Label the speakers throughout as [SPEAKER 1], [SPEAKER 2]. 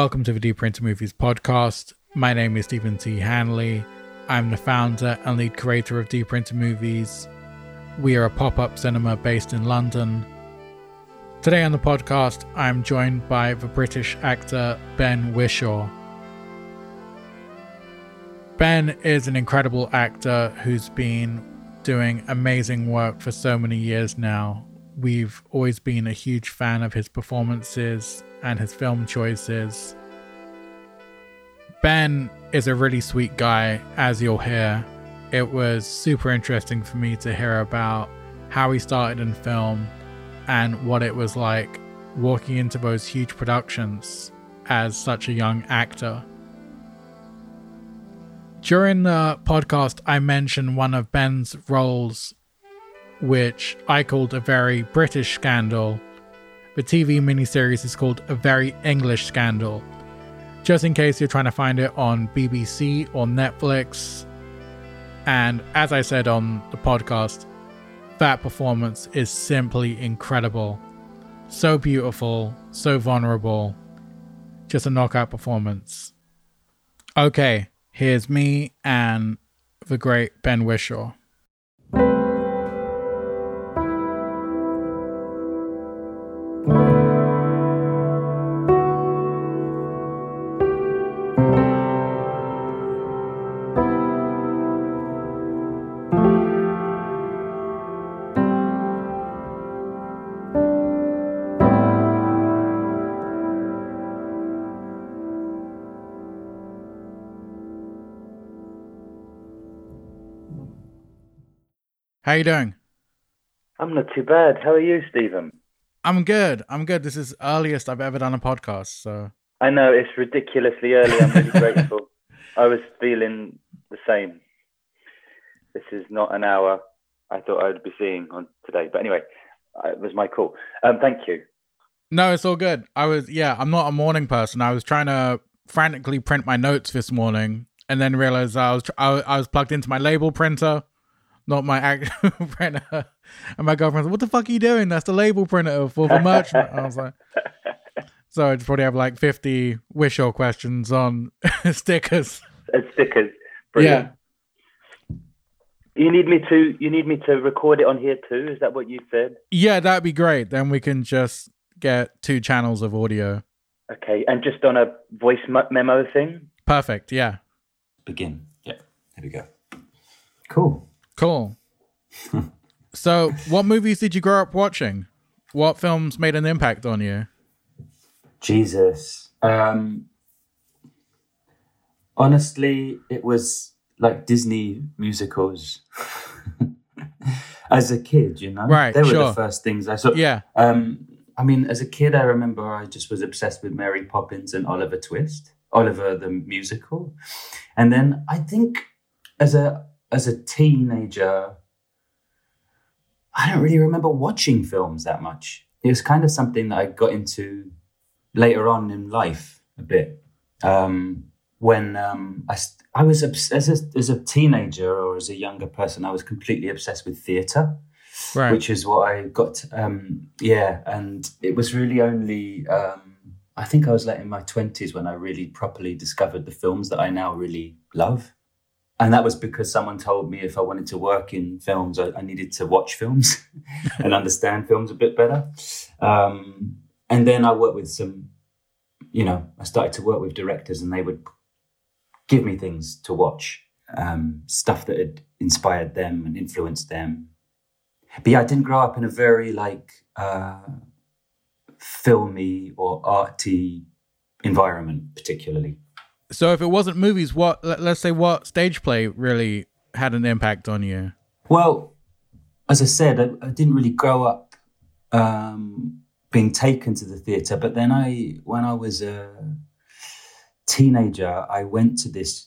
[SPEAKER 1] Welcome to the Deeper Into Movies podcast. My name is Stephen T. Hanley. I'm the founder and lead creator of Deeper Into Movies. We are a pop up cinema based in London. Today on the podcast, I'm joined by the British actor Ben Whishaw. Ben is an incredible actor who's been doing amazing work for so many years now. We've always been a huge fan of his performances and his film choices. Ben is a really sweet guy, as you'll hear. It was super interesting for me to hear about how he started in film and what it was like walking into those huge productions as such a young actor. During the podcast, I mentioned one of Ben's roles, which I called a very British scandal, the TV miniseries is called A Very English Scandal. Just in case you're trying to find it on BBC or Netflix. And as I said on the podcast, that performance is simply incredible. So beautiful, so vulnerable. Just a knockout performance. Okay, here's me and the great Ben Whishaw. How you doing?
[SPEAKER 2] I'm not too bad. How are you, Stephen?
[SPEAKER 1] I'm good. I'm good. This is earliest I've ever done a podcast, so
[SPEAKER 2] I know it's ridiculously early. I'm really grateful. I was feeling the same. This is not an hour I thought I'd be seeing on today, but anyway, it was my call. Um, thank you.
[SPEAKER 1] No, it's all good. I was yeah, I'm not a morning person. I was trying to frantically print my notes this morning, and then realized I was I, I was plugged into my label printer, not my actual printer. And my girlfriend's like, "What the fuck are you doing? That's the label printer for the merch." I was like, so I just probably have like 50 Whishaw questions on stickers.
[SPEAKER 2] And stickers. Brilliant.
[SPEAKER 1] Yeah.
[SPEAKER 2] You need me to you need me to record it on here too? Is that what you said?
[SPEAKER 1] Yeah, that'd be great. Then we can just get two channels of audio.
[SPEAKER 2] Okay, and just on a voice memo thing.
[SPEAKER 1] Perfect. Yeah.
[SPEAKER 3] begin. Yeah, there we go. Cool.
[SPEAKER 1] Cool. so, what movies did you grow up watching? What films made an impact on you?
[SPEAKER 3] Jesus. Um, honestly, it was like Disney musicals. as a kid, you know,
[SPEAKER 1] Right,
[SPEAKER 3] They were
[SPEAKER 1] sure.
[SPEAKER 3] the first things I saw.
[SPEAKER 1] Yeah.
[SPEAKER 3] Um, I mean, as a kid, I remember I just was obsessed with Mary Poppins and Oliver Twist, Oliver the musical, and then I think as a as a teenager, I don't really remember watching films that much. It was kind of something that I got into later on in life a bit. Um, when um, I, I was obs- as a, as a teenager or as a younger person, I was completely obsessed with theatre
[SPEAKER 1] Right.
[SPEAKER 3] which is what I got. Um, yeah, and it was really only um, I think I was like in my twenties when I really properly discovered the films that I now really love, and that was because someone told me if I wanted to work in films, I, I needed to watch films and understand films a bit better. Um, and then I worked with some, you know, I started to work with directors, and they would give me things to watch, um, stuff that had inspired them and influenced them but yeah, I didn't grow up in a very like uh, filmy or arty environment, particularly.
[SPEAKER 1] So, if it wasn't movies, what, let, let's say, what stage play really had an impact on you?
[SPEAKER 3] Well, as I said, I, I didn't really grow up um, being taken to the theatre. But then I, when I was a teenager, I went to this.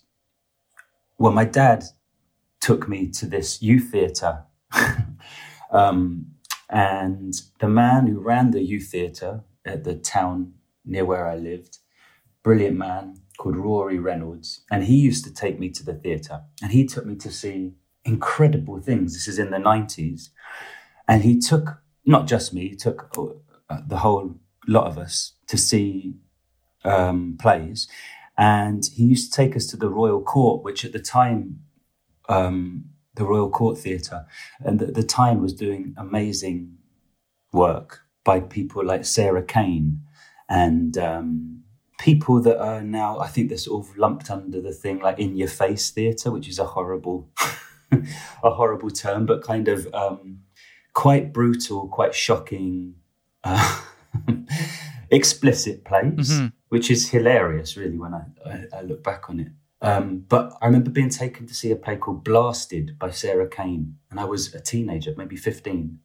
[SPEAKER 3] Well, my dad took me to this youth theatre. um, and the man who ran the youth theatre at the town near where I lived, brilliant man called Rory Reynolds. And he used to take me to the theatre. And he took me to see incredible things. This is in the 90s. And he took, not just me, he took uh, the whole lot of us to see um, plays, and he used to take us to the Royal Court, which at the time, um, the Royal Court Theatre, and at the time was doing amazing work by people like Sarah Kane and um, people that are now, I think they're sort of lumped under the thing like in your face theatre, which is a horrible, a horrible term, but kind of um, quite brutal, quite shocking, uh, explicit plays, mm-hmm. which is hilarious, really, when I, I, I look back on it. Um, but I remember being taken to see a play called Blasted by Sarah Kane, and I was a teenager, maybe 15.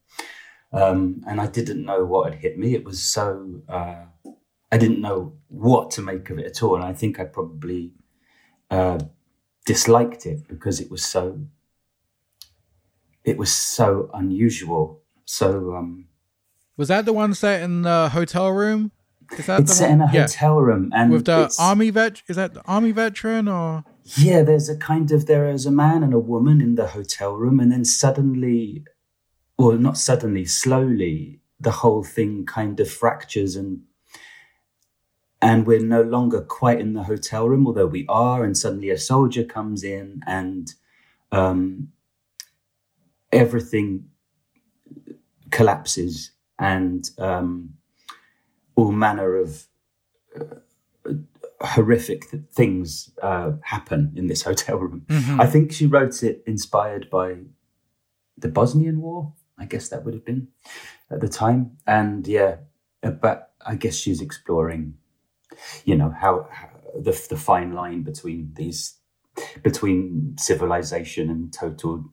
[SPEAKER 3] Um, and I didn't know what had hit me. It was so, uh, I didn't know what to make of it at all. And I think I probably uh, disliked it because it was so, it was so unusual. So, um,
[SPEAKER 1] was that the one set in the hotel room?
[SPEAKER 3] Is that it's set in a yeah. hotel room and
[SPEAKER 1] with the army vet. Is that the army veteran or?
[SPEAKER 3] Yeah, there's a kind of there is a man and a woman in the hotel room, and then suddenly, or not suddenly, slowly, the whole thing kind of fractures and and we're no longer quite in the hotel room, although we are. And suddenly a soldier comes in, and um, everything collapses, and um, all manner of uh, horrific th- things uh, happen in this hotel room. Mm-hmm. I think she wrote it inspired by the Bosnian War. I guess that would have been at the time, and yeah, uh, but I guess she's exploring, you know, how, how the the fine line between these between civilization and total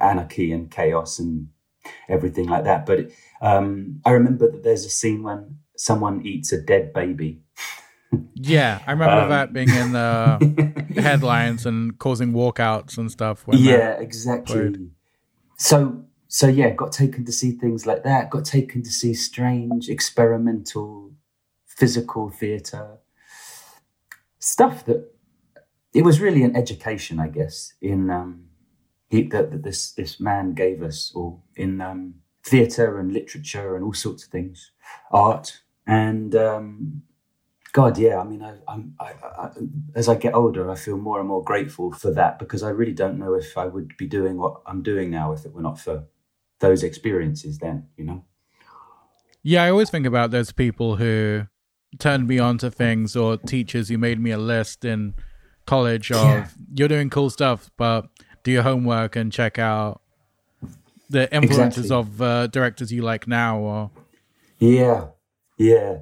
[SPEAKER 3] anarchy and chaos and everything like that. But um, I remember that there's a scene when someone eats a dead baby.
[SPEAKER 1] yeah, I remember um, that being in the headlines and causing walkouts and stuff.
[SPEAKER 3] yeah, exactly. So, so yeah, got taken to see things like that. Got taken to see strange, experimental, physical theatre stuff that it was really an education, I guess, in um, he, that, this this man gave us, or in um, theatre and literature and all sorts of things, art and um, God, yeah. I mean, I, I, I, as I get older, I feel more and more grateful for that because I really don't know if I would be doing what I'm doing now if it were not for those experiences. Then, you know.
[SPEAKER 1] Yeah, I always think about those people who turned me on to things or teachers who made me a list in college of yeah. you're doing cool stuff, but do your homework and check out the influences exactly. of uh, directors you like now or
[SPEAKER 3] yeah yeah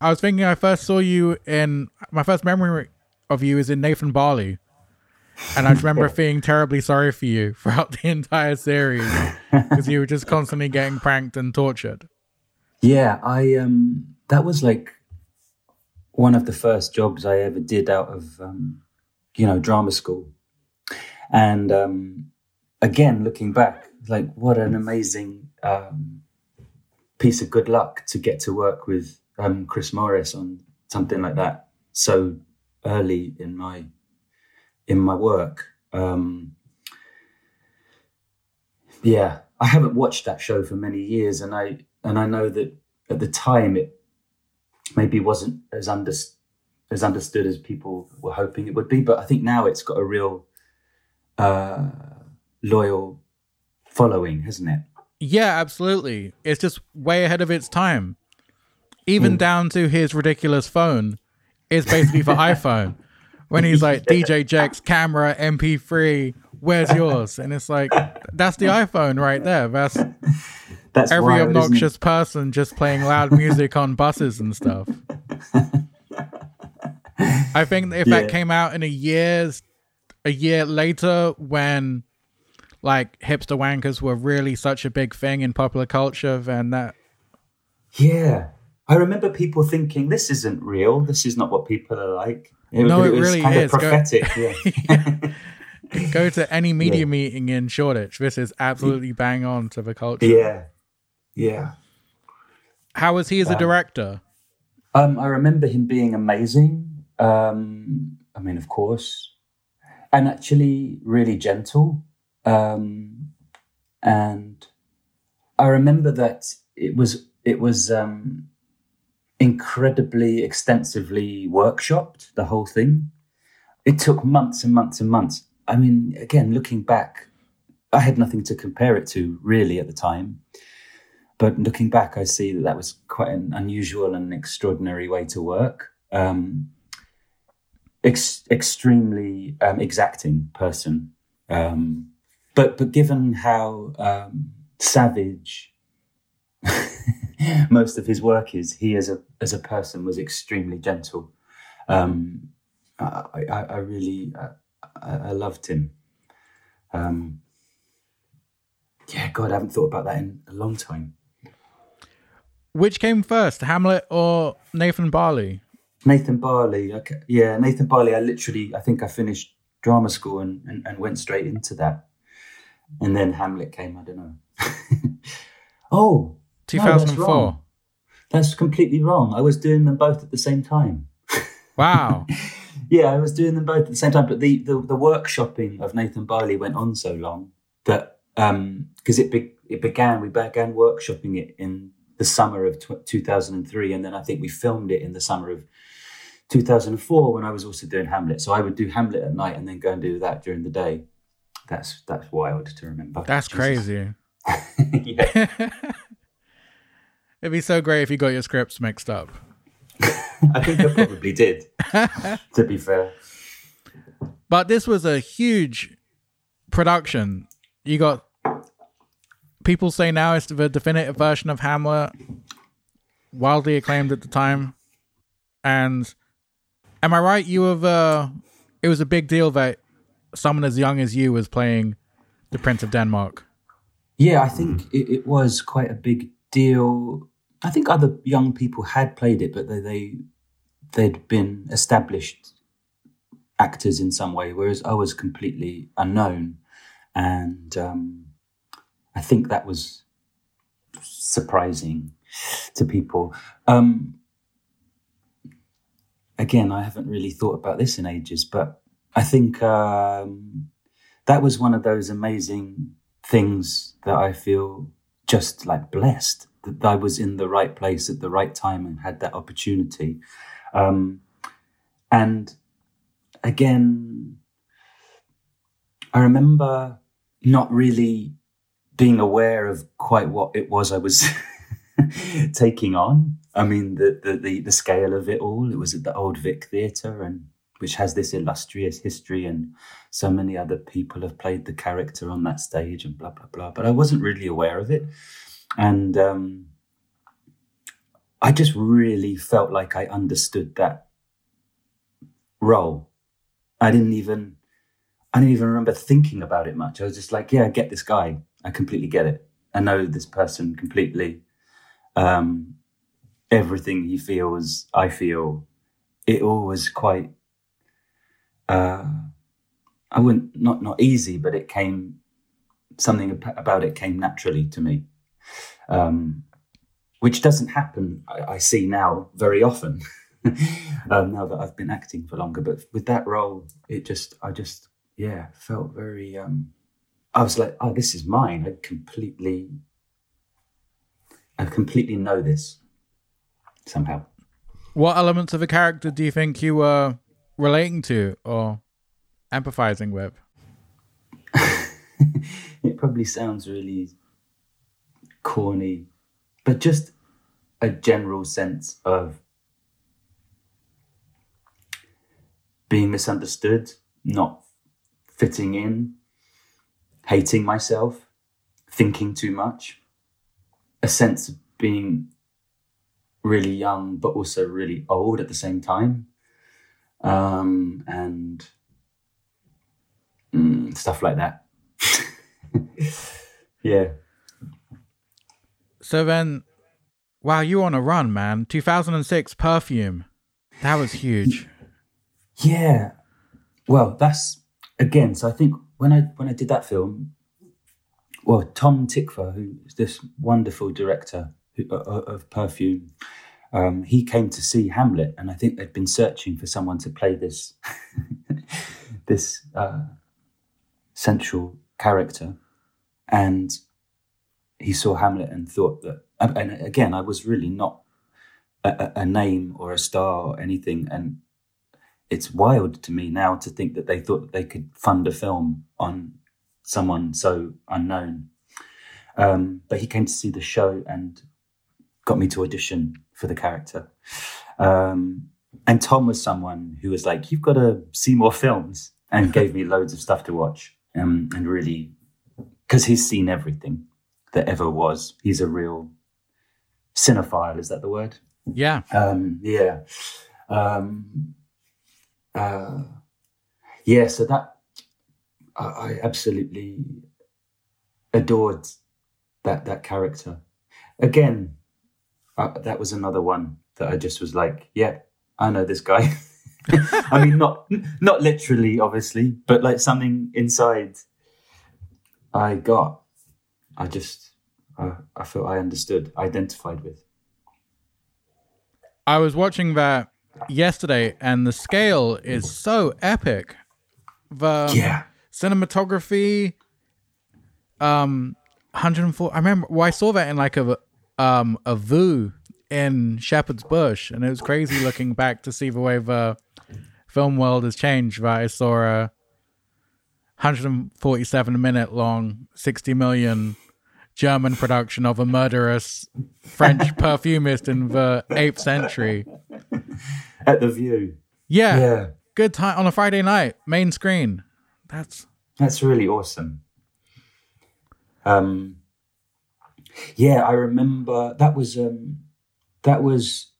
[SPEAKER 1] i was thinking i first saw you in my first memory of you is in nathan barley and i remember feeling terribly sorry for you throughout the entire series because you were just constantly getting pranked and tortured
[SPEAKER 3] yeah i um that was like one of the first jobs i ever did out of um you know drama school and um, again, looking back, like what an amazing um, piece of good luck to get to work with um, Chris Morris on something like that so early in my in my work. Um, yeah, I haven't watched that show for many years, and I and I know that at the time it maybe wasn't as under, as understood as people were hoping it would be. But I think now it's got a real uh, loyal following, hasn't it?
[SPEAKER 1] Yeah, absolutely. It's just way ahead of its time. Even mm. down to his ridiculous phone is basically for iPhone. When he's like DJ Jex camera MP3, where's yours? And it's like that's the iPhone right there. That's that's every wild, obnoxious person just playing loud music on buses and stuff. I think if yeah. that came out in a year's a year later when like hipster wankers were really such a big thing in popular culture and that
[SPEAKER 3] yeah i remember people thinking this isn't real this is not what people are like
[SPEAKER 1] it, no it, it really kind is. of prophetic go, yeah. go to any media yeah. meeting in shoreditch this is absolutely bang on to the culture
[SPEAKER 3] yeah yeah
[SPEAKER 1] how was he as a um, director
[SPEAKER 3] um, i remember him being amazing um, i mean of course and actually really gentle. Um, and I remember that it was it was um, incredibly extensively workshopped the whole thing. It took months and months and months. I mean, again, looking back, I had nothing to compare it to really at the time. But looking back, I see that that was quite an unusual and extraordinary way to work. Um, ex- extremely um, exacting person. Um, but but given how um, savage most of his work is, he as a as a person was extremely gentle. Um, I, I, I, really I, I loved him. Um, yeah, God, I haven't thought about that in a long time.
[SPEAKER 1] Which came first, Hamlet or Nathan Barley?
[SPEAKER 3] Nathan Barley. Okay. Yeah, Nathan Barley. I literally, I think I finished drama school and, and, and went straight into that. And then Hamlet came, I don't know. oh,
[SPEAKER 1] 2004.
[SPEAKER 3] No, that's, that's completely wrong. I was doing them both at the same time.
[SPEAKER 1] Wow.
[SPEAKER 3] yeah, I was doing them both at the same time. But the, the, the workshopping of Nathan Barley went on so long that because um, it be, it began, we began workshopping it in the summer of t- 2003, and then I think we filmed it in the summer of 2004 when I was also doing Hamlet. So I would do Hamlet at night and then go and do that during the day. That's that's wild to remember.
[SPEAKER 1] That's Jesus. crazy. It'd be so great if you got your scripts mixed up.
[SPEAKER 3] I think I probably did. to be fair.
[SPEAKER 1] But this was a huge production. You got people say now it's the definitive version of Hamlet, wildly acclaimed at the time. And am I right? You have uh, it was a big deal that someone as young as you was playing the Prince of Denmark.
[SPEAKER 3] Yeah, I think it, it was quite a big deal. I think other young people had played it, but they, they they'd been established actors in some way, whereas I was completely unknown, and um, I think that was surprising to people. Um, again, I haven't really thought about this in ages, but I think um, that was one of those amazing things that I feel just like blessed that I was in the right place at the right time and had that opportunity. Um, and again, I remember not really being aware of quite what it was I was taking on. I mean, the, the, the the scale of it all. It was at the Old Vic Theatre, and which has this illustrious history, and so many other people have played the character on that stage, and blah blah blah. But I wasn't really aware of it, and um, I just really felt like I understood that role. I didn't even I didn't even remember thinking about it much. I was just like, yeah, I get this guy. I completely get it. I know this person completely. Um, everything he feels, I feel. It all was quite. Uh, I wouldn't not not easy, but it came. Something about it came naturally to me, um, which doesn't happen. I, I, see now very often. um, now that I've been acting for longer, but with that role, it just I just yeah felt very. Um, I was like, oh, this is mine. I completely, I completely know this somehow.
[SPEAKER 1] What elements of a character do you think you were relating to or empathizing with?
[SPEAKER 3] it probably sounds really corny, but just a general sense of being misunderstood, not fitting in, hating myself, thinking too much, a sense of being really young but also really old at the same time, um, and mm, stuff like that. yeah.
[SPEAKER 1] So then, wow, you on a run, man. 2006 Perfume. That was huge.
[SPEAKER 3] Yeah. Well, that's again, so I think when I when I did that film, well, Tom Tykwer, who's this wonderful director who, uh, of Perfume, um, he came to see Hamlet, and I think they'd been searching for someone to play this this uh, central character, and he saw Hamlet and thought that. And again, I was really not a, a name or a star or anything. And it's wild to me now to think that they thought that they could fund a film on someone so unknown. Um, but he came to see the show and got me to audition for the character. Um, and Tom was someone who was like, "You've got to see more films," and gave me loads of stuff to watch. Um, and really, because he's seen everything that ever was. He's a real cinephile. Is that the word?
[SPEAKER 1] Yeah.
[SPEAKER 3] Um, yeah. Uh, yeah. So that I, I absolutely adored that that character. Again, uh, that was another one that I just was like, yeah, I know this guy. I mean, not not literally, obviously, but like something inside I got. I just, I felt I understood, identified with.
[SPEAKER 1] I was watching that yesterday, and the scale is so epic. The
[SPEAKER 3] Yeah.
[SPEAKER 1] cinematography, um, 104. I remember well, I saw that in like a um a Vue in Shepherd's Bush, and it was crazy looking back to see the way the film world has changed. Right, I saw a 147 minute long, 60 million German production of a murderous French perfumist in the 8th century.
[SPEAKER 3] At the Vue.
[SPEAKER 1] Yeah,
[SPEAKER 3] Yeah.
[SPEAKER 1] good time on a Friday night, main screen. That's
[SPEAKER 3] That's really awesome. Um, yeah, I remember that was um, that was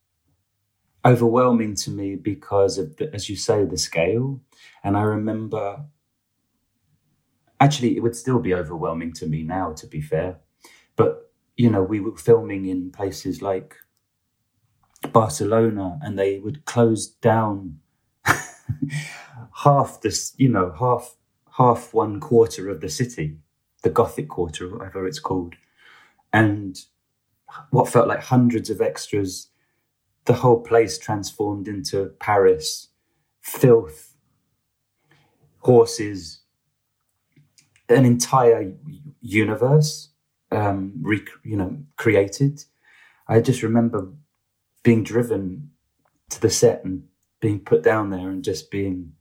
[SPEAKER 3] overwhelming to me because of the, as you say the scale, and I remember. Actually, it would still be overwhelming to me now. To be fair, but you know, we were filming in places like Barcelona, and they would close down half this, you know, half half one quarter of the city, the Gothic quarter, or whatever it's called, and what felt like hundreds of extras. The whole place transformed into Paris, filth, horses, an entire universe, um, rec- you know, created. I just remember being driven to the set and being put down there and just being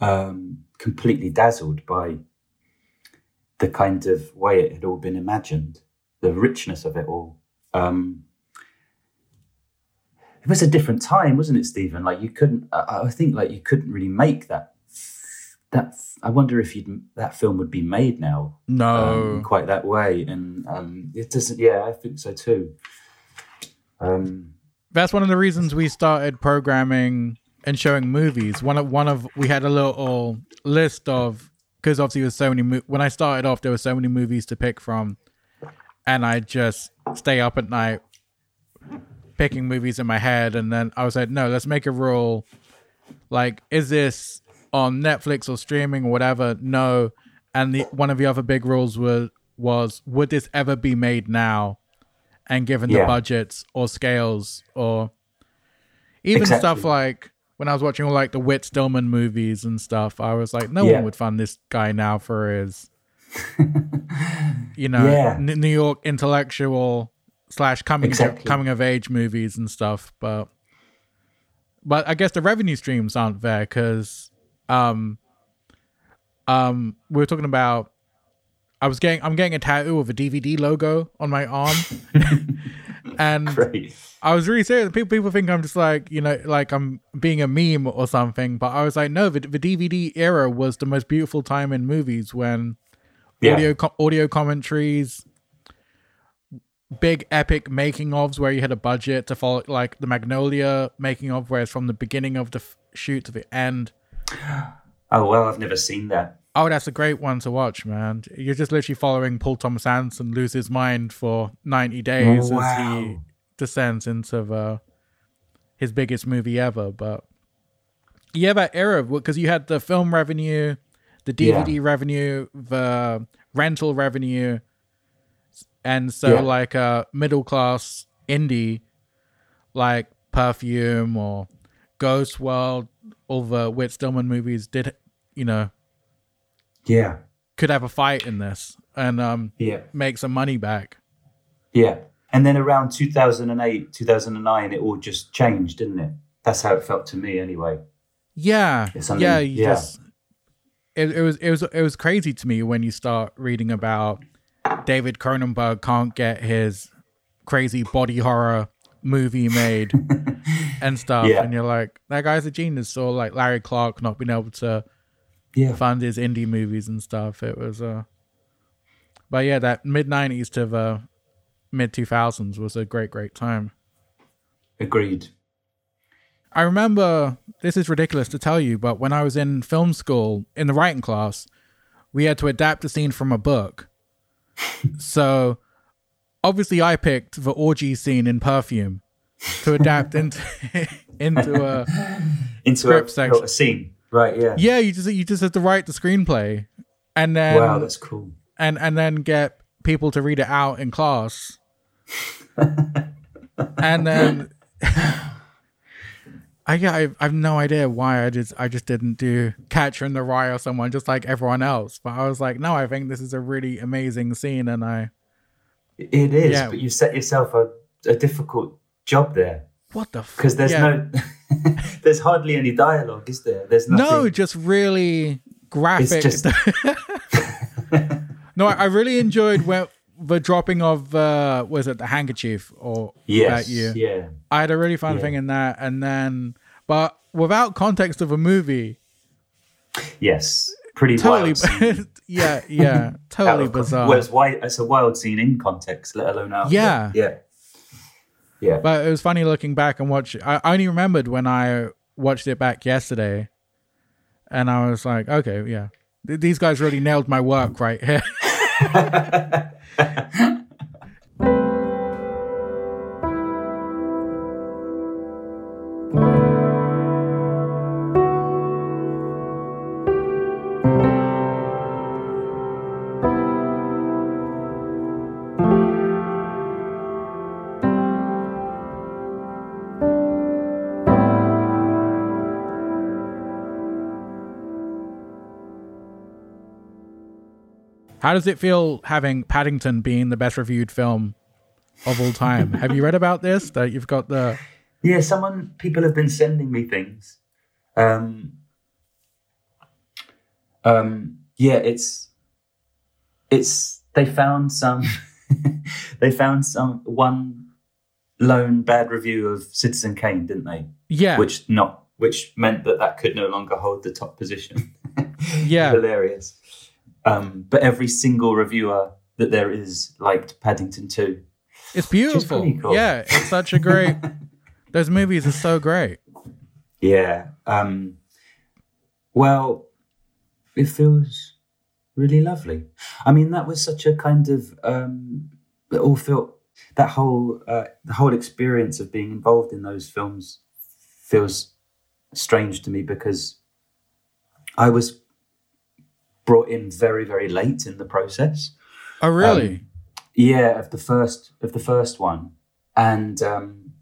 [SPEAKER 3] um, completely dazzled by the kind of way it had all been imagined, the richness of it all. Um, it was a different time, wasn't it, Stephen? Like you couldn't. I, I think like you couldn't really make that. That I wonder if you'd that film would be made now
[SPEAKER 1] no.
[SPEAKER 3] um, quite that way, and um, it doesn't. Yeah, I think so too. Um,
[SPEAKER 1] that's one of the reasons we started programming and showing movies. One of one of we had a little list of because obviously there was so many. Mo- when I started off, there were so many movies to pick from, and I just stay up at night picking movies in my head, and then I was like, no, let's make a rule. Like, is this on Netflix or streaming or whatever? No. And the one of the other big rules was was would this ever be made now? And given the budgets or scales or even
[SPEAKER 3] Exactly.
[SPEAKER 1] stuff like when I was watching all like the Whit Stillman movies and stuff, I was like, no
[SPEAKER 3] Yeah.
[SPEAKER 1] one would fund this guy now for his, you know,
[SPEAKER 3] Yeah.
[SPEAKER 1] N- New York intellectual slash coming
[SPEAKER 3] Exactly.
[SPEAKER 1] coming of age movies and stuff. But but I guess the revenue streams aren't there because um um we were talking about I was getting I'm getting a tattoo of a DVD logo on my arm. and
[SPEAKER 3] great.
[SPEAKER 1] I was really serious. People people think I'm just like you know like I'm being a meme or something, but I was like, no, the, the DVD era was the most beautiful time in movies when
[SPEAKER 3] Yeah.
[SPEAKER 1] audio co- audio commentaries, big epic making ofs where you had a budget to follow like the Magnolia making of, where it's from the beginning of the f- shoot to the end.
[SPEAKER 3] Oh well, I've never seen that.
[SPEAKER 1] Oh, that's a great one to watch, man. You're just literally following Paul Thomas Anderson lose his mind for 90 days
[SPEAKER 3] Oh,
[SPEAKER 1] as he descends into the, his biggest movie ever. But yeah, that era, because you had the film revenue, the DVD
[SPEAKER 3] Yeah.
[SPEAKER 1] revenue, the rental revenue, and so
[SPEAKER 3] Yeah.
[SPEAKER 1] like a middle class indie like Perfume or Ghost World, all the Whit Stillman movies did, you know,
[SPEAKER 3] Yeah,
[SPEAKER 1] could have a fight in this and um
[SPEAKER 3] yeah,
[SPEAKER 1] make some money back.
[SPEAKER 3] yeah. and then around 2008, 2009, it all just changed, didn't it? That's how it felt to me, anyway.
[SPEAKER 1] Yeah, yeah. You
[SPEAKER 3] yeah.
[SPEAKER 1] just it, it was it was it was crazy to me when you start reading about David Cronenberg can't get his crazy body horror movie made and stuff,
[SPEAKER 3] Yeah.
[SPEAKER 1] and you're like, that guy's a genius. Or like Larry Clark not being able to
[SPEAKER 3] Yeah,
[SPEAKER 1] fund his indie movies and stuff. It was uh, but yeah, that mid '90s to the mid 2000s was a great, great time.
[SPEAKER 3] agreed.
[SPEAKER 1] I remember this is ridiculous to tell you, but when I was in film school in the writing class, we had to adapt a scene from a book. so obviously I picked the orgy scene in perfume to adapt into into a
[SPEAKER 3] Into
[SPEAKER 1] Script
[SPEAKER 3] a,
[SPEAKER 1] section.
[SPEAKER 3] a scene, right? Yeah.
[SPEAKER 1] yeah, you just you just have to write the screenplay and then
[SPEAKER 3] wow, that's cool.
[SPEAKER 1] and and then get people to read it out in class. and then I yeah, I, I have no idea why I just I just didn't do Catcher in the Rye or someone just like everyone else. But I was like, no, I think this is a really amazing scene, and I
[SPEAKER 3] It is,
[SPEAKER 1] Yeah.
[SPEAKER 3] but you set yourself a, a difficult job there
[SPEAKER 1] what the f-
[SPEAKER 3] because there's
[SPEAKER 1] yeah.
[SPEAKER 3] no, there's hardly any dialogue, is there? There's nothing.
[SPEAKER 1] no, just really graphic.
[SPEAKER 3] just-
[SPEAKER 1] no, I really enjoyed where the dropping of uh was it the handkerchief or
[SPEAKER 3] yes,
[SPEAKER 1] year.
[SPEAKER 3] yeah,
[SPEAKER 1] I had a really fun
[SPEAKER 3] Yeah.
[SPEAKER 1] thing in that, and then but without context of a movie,
[SPEAKER 3] yes, pretty
[SPEAKER 1] totally, yeah, yeah, totally bizarre.
[SPEAKER 3] Well, it's, it's a wild scene in context, let alone out.
[SPEAKER 1] Yeah.
[SPEAKER 3] yeah, yeah.
[SPEAKER 1] but it was funny looking back and watch. I I only remembered when I watched it back yesterday, and I was like, okay, yeah, these guys really nailed my work right here. How does it feel having Paddington being the best reviewed film of all time? Have you read about this? That you've got the
[SPEAKER 3] Yeah, someone people have been sending me things. Um, um, yeah, it's it's they found some they found some one lone bad review of Citizen Kane, didn't they?
[SPEAKER 1] yeah,
[SPEAKER 3] Which not which meant that that could no longer hold the top position.
[SPEAKER 1] yeah,
[SPEAKER 3] hilarious. Um, but every single reviewer that there is liked Paddington 2.
[SPEAKER 1] it's beautiful.
[SPEAKER 3] cool.
[SPEAKER 1] Yeah, it's such a great. those movies are so great.
[SPEAKER 3] Yeah. Um, well, it feels really lovely. I mean, that was such a kind of um, it all felt that whole uh, the whole experience of being involved in those films feels strange to me because I was brought in very very late in the process.
[SPEAKER 1] Oh, really?
[SPEAKER 3] Yeah, of the first of the first one, and um,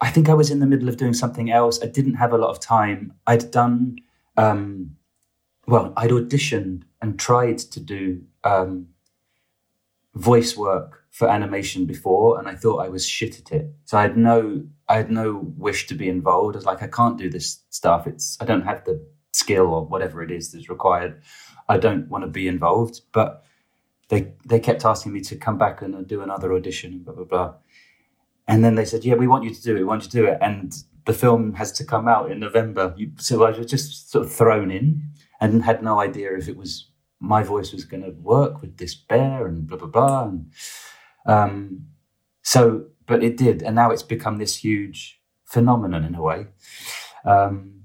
[SPEAKER 3] I think I was in the middle of doing something else. I didn't have a lot of time. I'd done, um, well, I'd auditioned and tried to do um, voice work for animation before, and I thought I was shit at it. So I had no, I had no wish to be involved. I was like, I can't do this stuff. It's I don't have the skill or whatever it is that's required. I don't want to be involved, but they they kept asking me to come back and do another audition and blah blah blah. And then they said, "Yeah, we want you to do it. We want you to do it." And the film has to come out in November. So I was just sort of thrown in and had no idea if it was my voice was going to work with this bear and blah blah blah. And um, so, but it did, and now it's become this huge phenomenon in a way. Um,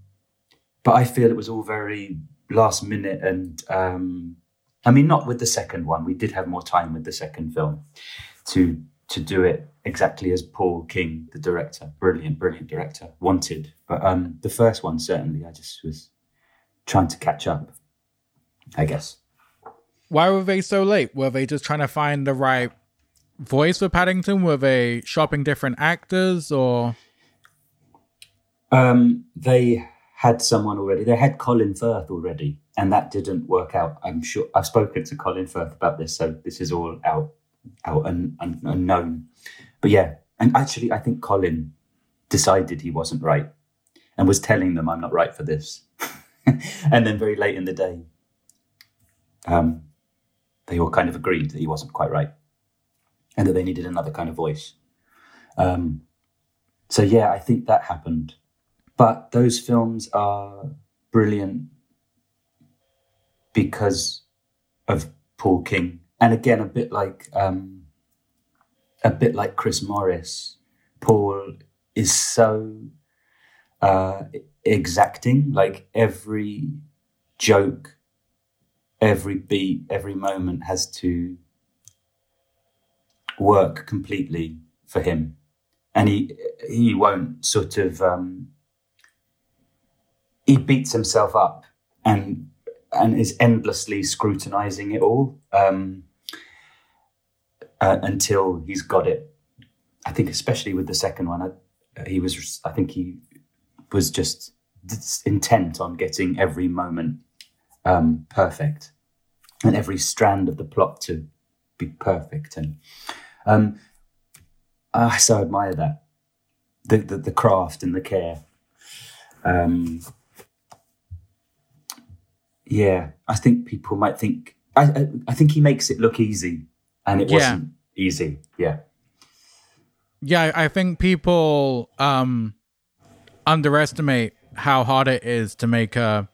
[SPEAKER 3] but I feel it was all very last minute, and um, I mean, not with the second one. We did have more time with the second film to to do it exactly as Paul King, the director, brilliant, brilliant director, wanted. But um, the first one, certainly, I just was trying to catch up. I guess.
[SPEAKER 1] Why were they so late? Were they just trying to find the right voice for Paddington? Were they shopping different actors or?
[SPEAKER 3] Um, they had someone already. They had Colin Firth already, and that didn't work out. I'm sure. I've spoken to Colin Firth about this, so this is all out, out and, and, and known. but yeah, and actually, I think Colin decided he wasn't right and was telling them, "I'm not right for this." and then very late in the day, um, they all kind of agreed that he wasn't quite right and that they needed another kind of voice. Um, so yeah, I think that happened. But those films are brilliant because of Paul King, and again, a bit like um, a bit like Chris Morris. Paul is so uh, exacting. Like every joke, every beat, every moment has to work completely for him, and he he won't sort of um, he beats himself up and and is endlessly scrutinizing it all um, uh, until he's got it. I think, especially with the second one, I, he was. I think he was just intent on getting every moment um, perfect and every strand of the plot to be perfect. And um, I so admire that the, the, the craft and the care. Um, yeah, I think people might think. I, I, I think he makes it look easy, and it
[SPEAKER 1] Yeah.
[SPEAKER 3] wasn't easy. Yeah,
[SPEAKER 1] Yeah, I think people um underestimate how hard it is to make a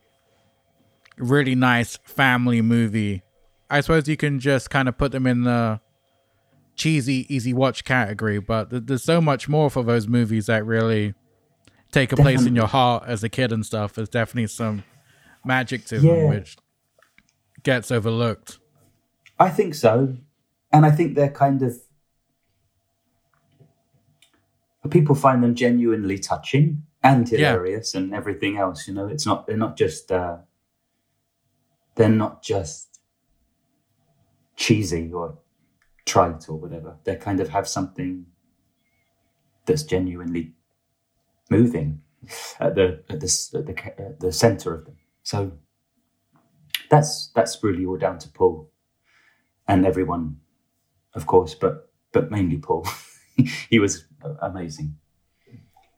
[SPEAKER 1] really nice family movie. I suppose you can just kind of put them in the cheesy, easy watch category, but th- there's so much more for those movies that really take a place in your heart as a kid and stuff. There's definitely some magic to them, which gets overlooked.
[SPEAKER 3] I think so, and I think they're kind of people find them genuinely touching and
[SPEAKER 1] Yeah.
[SPEAKER 3] hilarious and everything else. You know, it's not they're not just uh, they're not just cheesy or trite or whatever. They kind of have something that's genuinely moving at the at the at the, at the center of them. So that's that's really all down to Paul and everyone, of course, but but mainly Paul. he was amazing.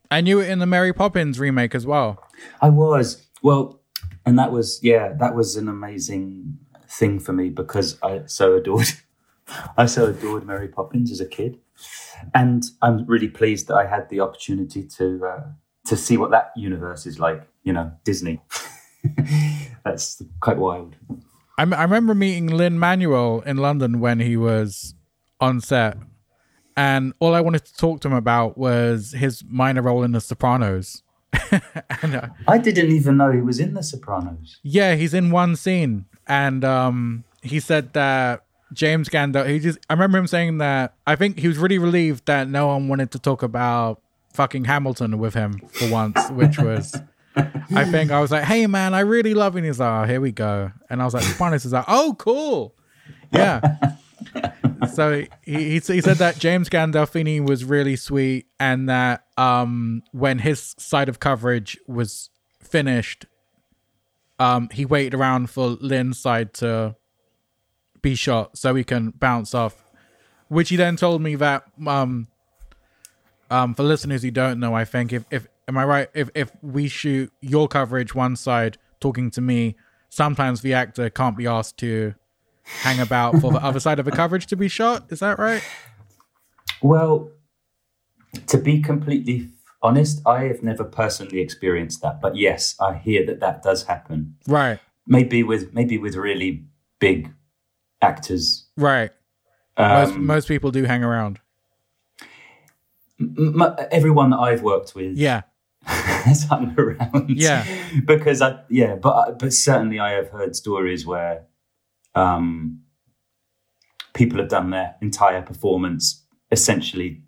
[SPEAKER 1] And you were in the Mary Poppins remake as well.
[SPEAKER 3] I was well, and that was yeah, that was an amazing thing for me because I so adored, I so adored Mary Poppins as a kid, and I'm really pleased that I had the opportunity to uh, to see what that universe is like. You know, Disney. That's quite wild.
[SPEAKER 1] I, m- I remember meeting Lin Manuel in London when he was on set, and all I wanted to talk to him about was his minor role in The Sopranos. and uh,
[SPEAKER 3] I didn't even know he was in The Sopranos.
[SPEAKER 1] yeah, he's in one scene, and um, he said that James Gandolfini. He just I remember him saying that I think he was really relieved that no one wanted to talk about fucking Hamilton with him for once, which was. I think I was like, "Hey man, I really love it." And he's like, oh, "Here we go," and I was like, "Sopranos." is like, "Oh, cool, yeah." so he, he he said that James Gandolfini was really sweet, and that um when his side of coverage was finished, um he waited around for Lin's side to be shot so he can bounce off. Which he then told me that um um for listeners who don't know, I think if if am I right if if we shoot your coverage one side talking to me, sometimes the actor can't be asked to hang about for the other side of the coverage to be shot. Is that right?
[SPEAKER 3] Well, to be completely honest, I have never personally experienced that, but yes, I hear that that does happen.
[SPEAKER 1] Right.
[SPEAKER 3] Maybe with maybe with really big actors.
[SPEAKER 1] Right. Most
[SPEAKER 3] Um,
[SPEAKER 1] most people do hang around.
[SPEAKER 3] m- everyone that I've worked with
[SPEAKER 1] Yeah.
[SPEAKER 3] has hung around.
[SPEAKER 1] Yeah.
[SPEAKER 3] because I yeah, but but certainly I have heard stories where um, people have done their entire performance essentially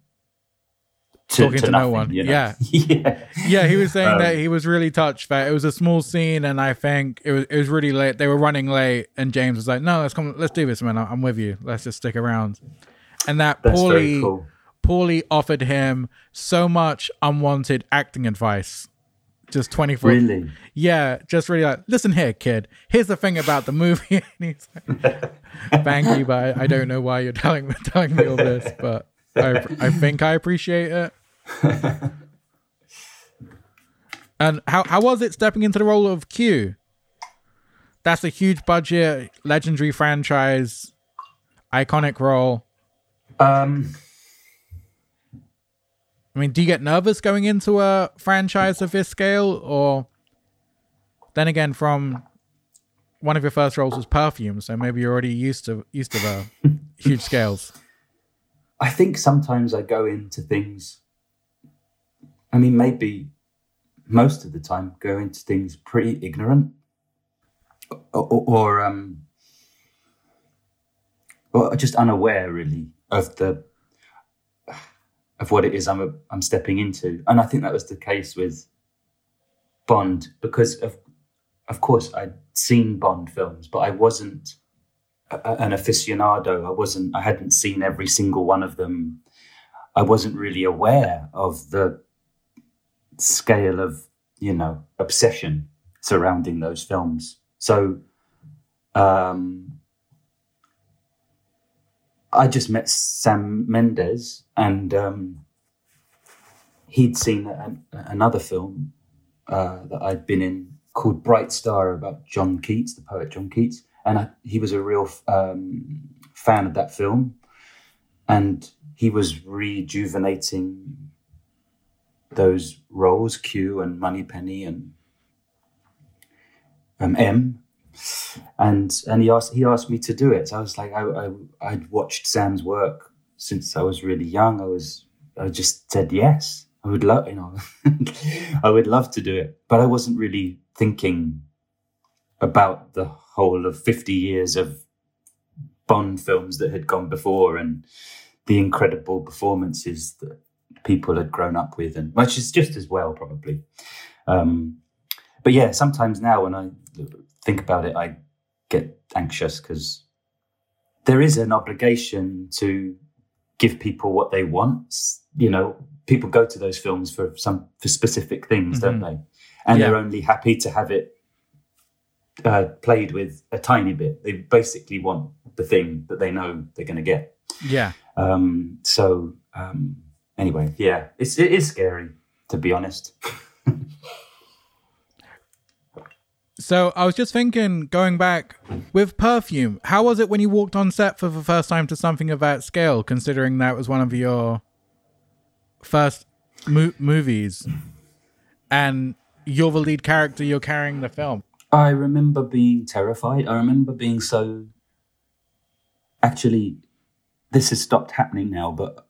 [SPEAKER 3] to,
[SPEAKER 1] Talking to no
[SPEAKER 3] nothing,
[SPEAKER 1] one.
[SPEAKER 3] you know?
[SPEAKER 1] Yeah.
[SPEAKER 3] yeah.
[SPEAKER 1] Yeah, he was saying
[SPEAKER 3] Um,
[SPEAKER 1] that he was really touched that it was a small scene and I think it was it was really late. They were running late and James was like, "No, let's come let's do this, man. I'm with you. Let's just stick around." And that
[SPEAKER 3] very cool.
[SPEAKER 1] Paulie offered him so much unwanted acting advice. Just 24
[SPEAKER 3] Really?
[SPEAKER 1] Yeah, just really like, listen here, kid. Here's the thing about the movie. and he's like, thank you, but I, I don't know why you're telling me telling me all this. But I, I think I appreciate it. and how how was it stepping into the role of Q? That's a huge budget, legendary franchise, iconic role.
[SPEAKER 3] Um,
[SPEAKER 1] I mean, do you get nervous going into a franchise of this scale, or then again, from one of your first roles was Perfume, so maybe you're already used to used to the huge scales.
[SPEAKER 3] I think sometimes I go into things. I mean, maybe most of the time, go into things pretty ignorant, or, or um, or just unaware, really, of the of what it is I'm a, I'm stepping into, and I think that was the case with Bond because of of course I'd seen Bond films, but I wasn't a, an aficionado. I wasn't. I hadn't seen every single one of them. I wasn't really aware of the scale of you know obsession surrounding those films. So um, I just met Sam Mendes, and um, he'd seen an, another film uh, that I'd been in called Bright Star about John Keats, the poet John Keats, and I, he was a real um, fan of that film, and he was rejuvenating those roles, Q and Moneypenny and um, M, and and he asked he asked me to do it. So I was like, I, I I'd watched Sam's work since I was really young. I was I just said yes. I would love you know I would love to do it, but I wasn't really thinking about the whole of fifty years of Bond films that had gone before and the incredible performances that people had grown up with, and which is just as well probably. Um, but yeah, sometimes now when I think about it, I get anxious because there is an obligation to give people what they want. You know, people go to those films for some for specific things, mm-hmm. don't they? And yeah. they're only happy to have it uh, played with a tiny bit. They basically want the thing that they know they're going to get.
[SPEAKER 1] Yeah.
[SPEAKER 3] Um, so um, anyway, yeah, it's it is scary to be honest.
[SPEAKER 1] So I was just thinking, going back with perfume, how was it when you walked on set for the first time to something of that scale? Considering that was one of your first mo- movies, and you're the lead character, you're carrying the film.
[SPEAKER 3] I remember being terrified. I remember being so. Actually, this has stopped happening now, but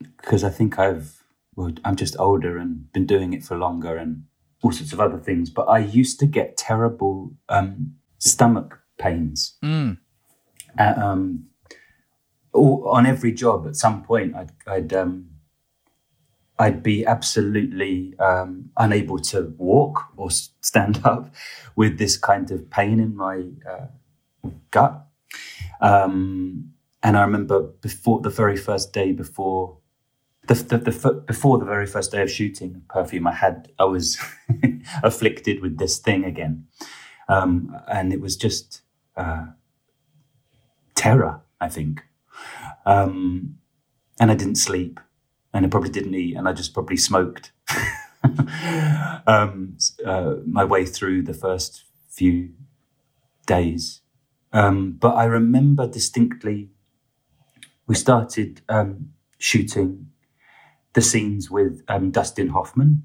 [SPEAKER 3] because I think I've, well, I'm just older and been doing it for longer, and all sorts of other things. But I used to get terrible um, stomach pains.
[SPEAKER 1] Mm.
[SPEAKER 3] Uh, um, on every job, at some point, I'd I'd, um, I'd be absolutely um, unable to walk or stand up with this kind of pain in my uh, gut. Um, and I remember before the very first day before the, the, the, before the very first day of shooting perfume, I had I was afflicted with this thing again, um, and it was just uh, terror. I think, um, and I didn't sleep, and I probably didn't eat, and I just probably smoked um, uh, my way through the first few days. Um, but I remember distinctly. We started um, shooting the scenes with um, Dustin Hoffman.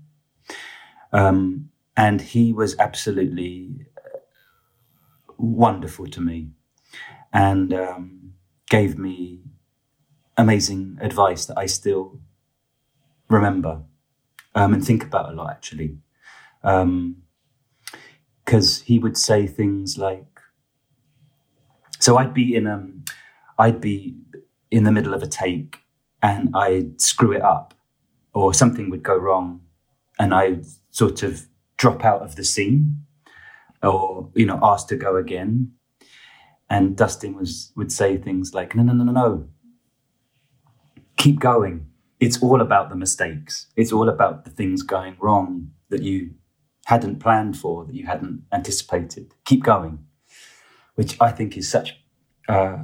[SPEAKER 3] Um, and he was absolutely uh, wonderful to me and um, gave me amazing advice that I still remember um, and think about a lot, actually. Because um, he would say things like, so I'd be in um, I'd be in the middle of a take and I'd screw it up or something would go wrong and I sort of drop out of the scene or, you know, ask to go again. And Dustin was would say things like, no, no, no, no, no. Keep going. It's all about the mistakes. It's all about the things going wrong that you hadn't planned for, that you hadn't anticipated. Keep going. Which I think is such uh,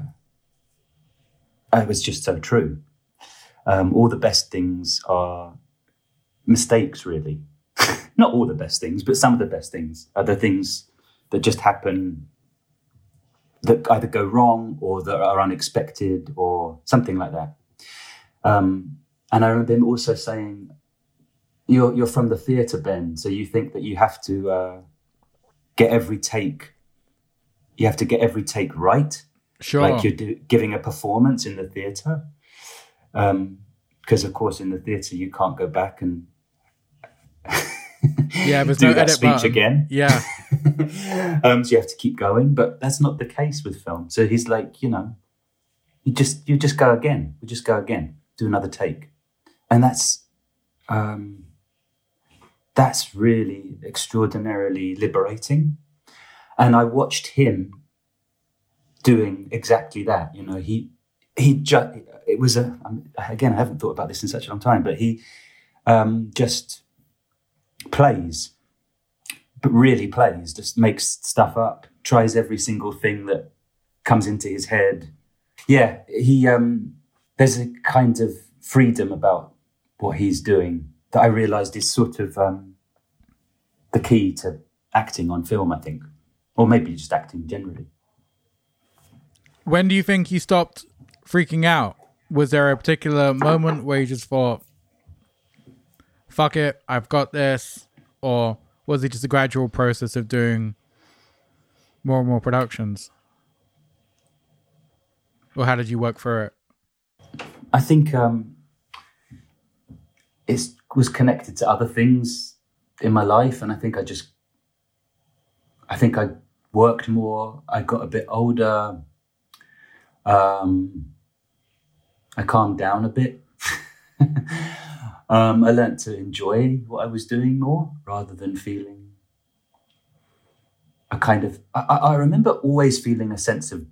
[SPEAKER 3] it was just so true. Um, all the best things are mistakes, really. Not all the best things, but some of the best things are the things that just happen that either go wrong or that are unexpected or something like that. Um, and I remember him also saying, "You're you're from the theatre, Ben, so you think that you have to uh, get every take. You have to get every take right,
[SPEAKER 1] Sure.
[SPEAKER 3] like you're do, giving a performance in the theatre. Because of course, in the theatre, you can't go back and
[SPEAKER 1] yeah,
[SPEAKER 3] do
[SPEAKER 1] no
[SPEAKER 3] that speech
[SPEAKER 1] button.
[SPEAKER 3] again.
[SPEAKER 1] Yeah.
[SPEAKER 3] um, so you have to keep going, but that's not the case with film. So he's like, you know, you just you just go again. We just go again, do another take, and that's um, that's really extraordinarily liberating. And I watched him doing exactly that. You know, he he just it was a um, again I haven't thought about this in such a long time, but he um, just plays but really plays, just makes stuff up, tries every single thing that comes into his head. Yeah, he um there's a kind of freedom about what he's doing that I realized is sort of um the key to acting on film, I think. Or maybe just acting generally.
[SPEAKER 1] When do you think you stopped freaking out? Was there a particular moment where you just thought, fuck it, I've got this? Or was it just a gradual process of doing more and more productions? Or how did you work through it?
[SPEAKER 3] I think um, it was connected to other things in my life, and I think I just, I think I worked more. I got a bit older. Um, I calmed down a bit. um, I learned to enjoy what I was doing more rather than feeling a kind of. I, I remember always feeling a sense of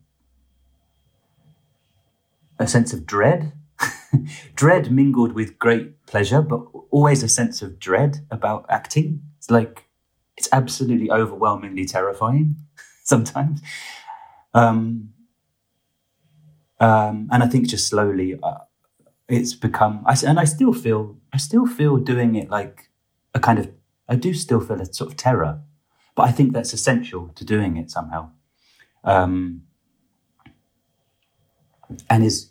[SPEAKER 3] a sense of dread. dread mingled with great pleasure, but always a sense of dread about acting. It's like it's absolutely overwhelmingly terrifying sometimes. Um, um, and I think just slowly uh, it's become, I, and I still feel, I still feel doing it like a kind of, I do still feel a sort of terror, but I think that's essential to doing it somehow. Um, and is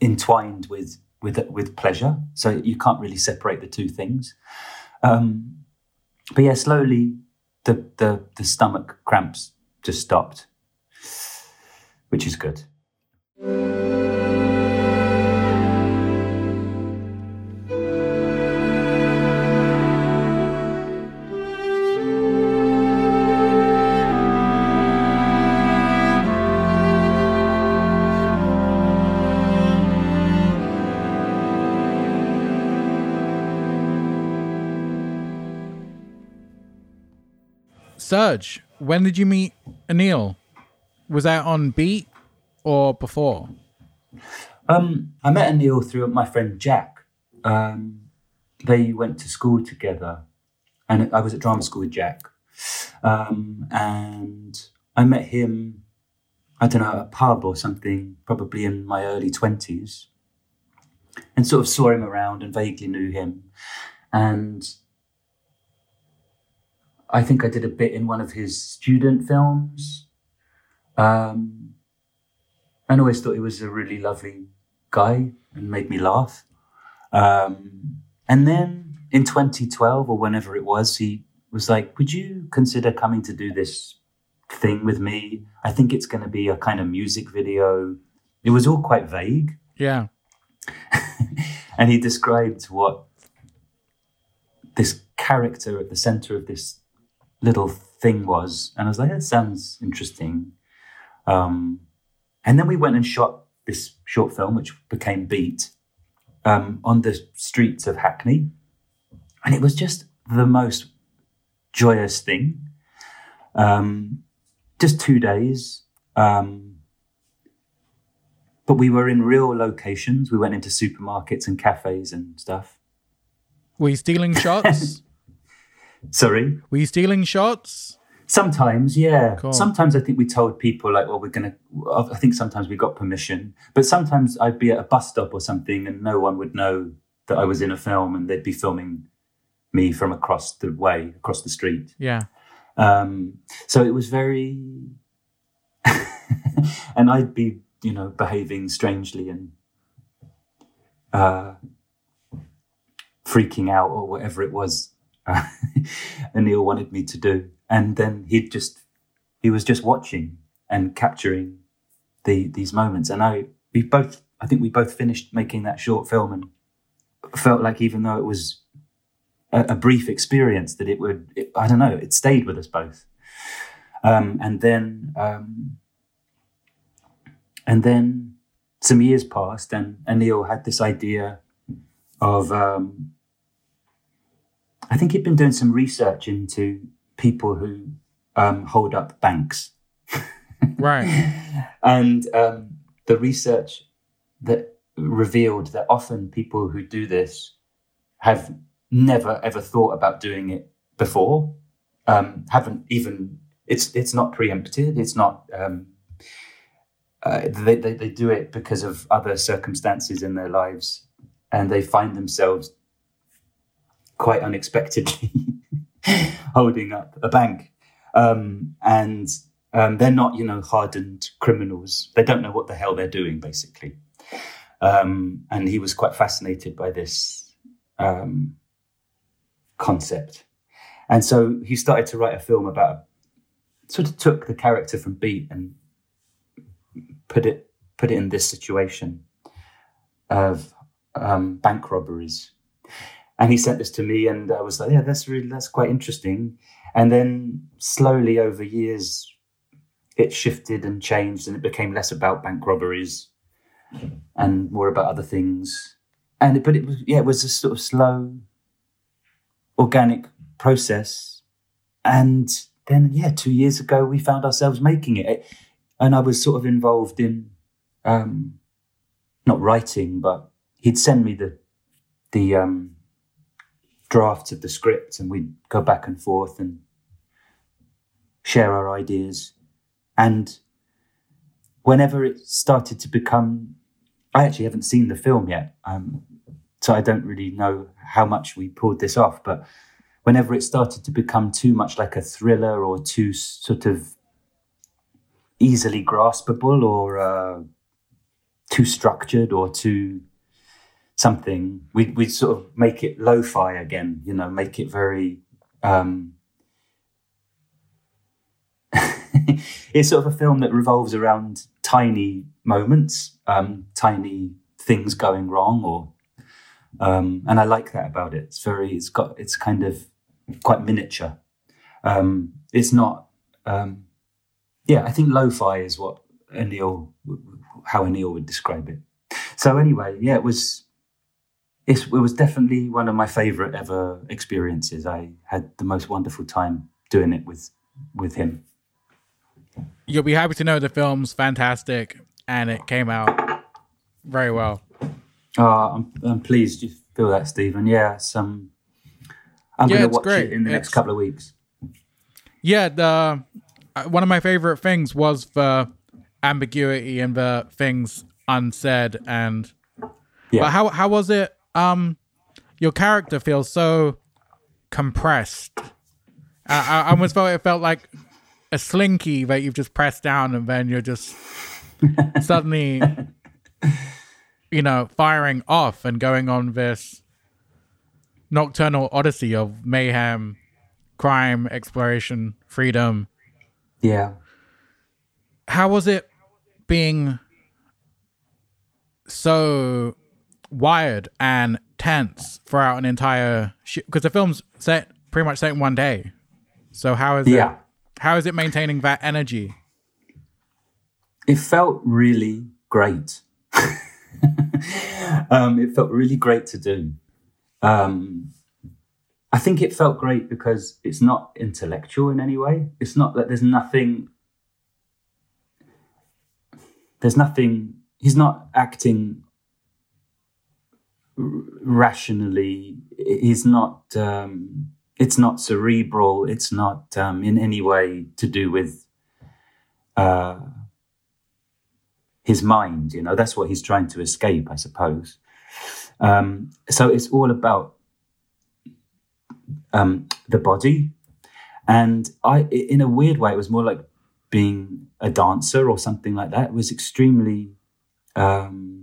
[SPEAKER 3] entwined with with with pleasure. So you can't really separate the two things. Um, but yeah, slowly the, the the stomach cramps just stopped, which is good.
[SPEAKER 1] Serge, when did you meet Anil? Was that on Beat or before?
[SPEAKER 3] Um, I met Anil through my friend Jack. Um, they went to school together, and I was at drama school with Jack. Um, and I met him, I don't know, at a pub or something, probably in my early 20s, and sort of saw him around and vaguely knew him. And I think I did a bit in one of his student films. Um, and always thought he was a really lovely guy and made me laugh. Um, and then in 2012 or whenever it was, he was like, Would you consider coming to do this thing with me? I think it's going to be a kind of music video. It was all quite vague.
[SPEAKER 1] Yeah.
[SPEAKER 3] and he described what this character at the center of this little thing was. And I was like, That sounds interesting. Um, and then we went and shot this short film, which became Beat, um, on the streets of Hackney. And it was just the most joyous thing. Um, just two days. Um, but we were in real locations. We went into supermarkets and cafes and stuff.
[SPEAKER 1] Were you stealing shots?
[SPEAKER 3] Sorry.
[SPEAKER 1] Were you stealing shots?
[SPEAKER 3] Sometimes, yeah.
[SPEAKER 1] Cool.
[SPEAKER 3] Sometimes I think we told people like, well, we're gonna. I think sometimes we got permission, but sometimes I'd be at a bus stop or something, and no one would know that I was in a film, and they'd be filming me from across the way, across the street.
[SPEAKER 1] Yeah.
[SPEAKER 3] Um, so it was very, and I'd be, you know, behaving strangely and uh, freaking out or whatever it was uh, Anil wanted me to do. And then he'd just, he was just watching and capturing the these moments. And I, we both, I think we both finished making that short film and felt like even though it was a, a brief experience, that it would, it, I don't know, it stayed with us both. Um, and then, um, and then some years passed, and Anil had this idea of. Um, I think he'd been doing some research into people who um, hold up banks,
[SPEAKER 1] Right.
[SPEAKER 3] and um, the research that revealed that often people who do this have never ever thought about doing it before. Um, haven't even it's it's not preempted. It's not. Um, uh, they, they they do it because of other circumstances in their lives, and they find themselves quite unexpectedly holding up a bank, um, and um, they're not you know hardened criminals. They don't know what the hell they're doing basically. Um, and he was quite fascinated by this um, concept. And so he started to write a film about, sort of took the character from Beat and put it put it in this situation of um, bank robberies. And he sent this to me, and I was like, "Yeah, that's really that's quite interesting." And then slowly over years, it shifted and changed, and it became less about bank robberies and more about other things. And it, but it was yeah, it was a sort of slow, organic process. And then yeah, two years ago we found ourselves making it, and I was sort of involved in, um, not writing, but he'd send me the the um, drafts of the script, and we'd go back and forth and share our ideas. And whenever it started to become I actually haven't seen the film yet, um, so I don't really know how much we pulled this off. But whenever it started to become too much like a thriller or too sort of easily graspable or uh, too structured or too something, we we sort of make it lo-fi again. You know, make it very. Um, it's sort of a film that revolves around tiny moments, um, tiny things going wrong, or um, and I like that about it. It's very, it's got, it's kind of quite miniature. Um, it's not, um, yeah. I think lo-fi is what Anil, how Anil would describe it. So anyway, yeah, it was. It's, it was definitely one of my favorite ever experiences. I had the most wonderful time doing it with with him.
[SPEAKER 1] You'll be happy to know the film's fantastic and it came out very well.
[SPEAKER 3] Oh, I'm, I'm pleased you feel that, Stephen. Yeah, it's, um, I'm
[SPEAKER 1] Yeah,
[SPEAKER 3] going to
[SPEAKER 1] it's
[SPEAKER 3] watch
[SPEAKER 1] great.
[SPEAKER 3] it in the next couple of weeks.
[SPEAKER 1] Yeah, the uh, one of my favorite things was the ambiguity and the things unsaid and
[SPEAKER 3] Yeah.
[SPEAKER 1] but how how was it um your character feels so compressed. I, I almost felt it felt like a slinky that you've just pressed down and then you're just suddenly you know firing off and going on this nocturnal odyssey of mayhem crime exploration freedom
[SPEAKER 3] Yeah.
[SPEAKER 1] how was it being so wired and tense throughout an entire because the film's set pretty much set in one day so how is
[SPEAKER 3] Yeah.
[SPEAKER 1] it how is it maintaining that energy
[SPEAKER 3] It felt really great. um, it felt really great to do. Um, I think it felt great because it's not intellectual in any way. It's not that there's nothing. There's nothing. He's not acting rationally. He's not. Um, it's not cerebral. It's not um, in any way to do with uh, his mind. You know, that's what he's trying to escape, I suppose. Um, so it's all about um, the body, and I, in a weird way, it was more like being a dancer or something like that. It was extremely, um,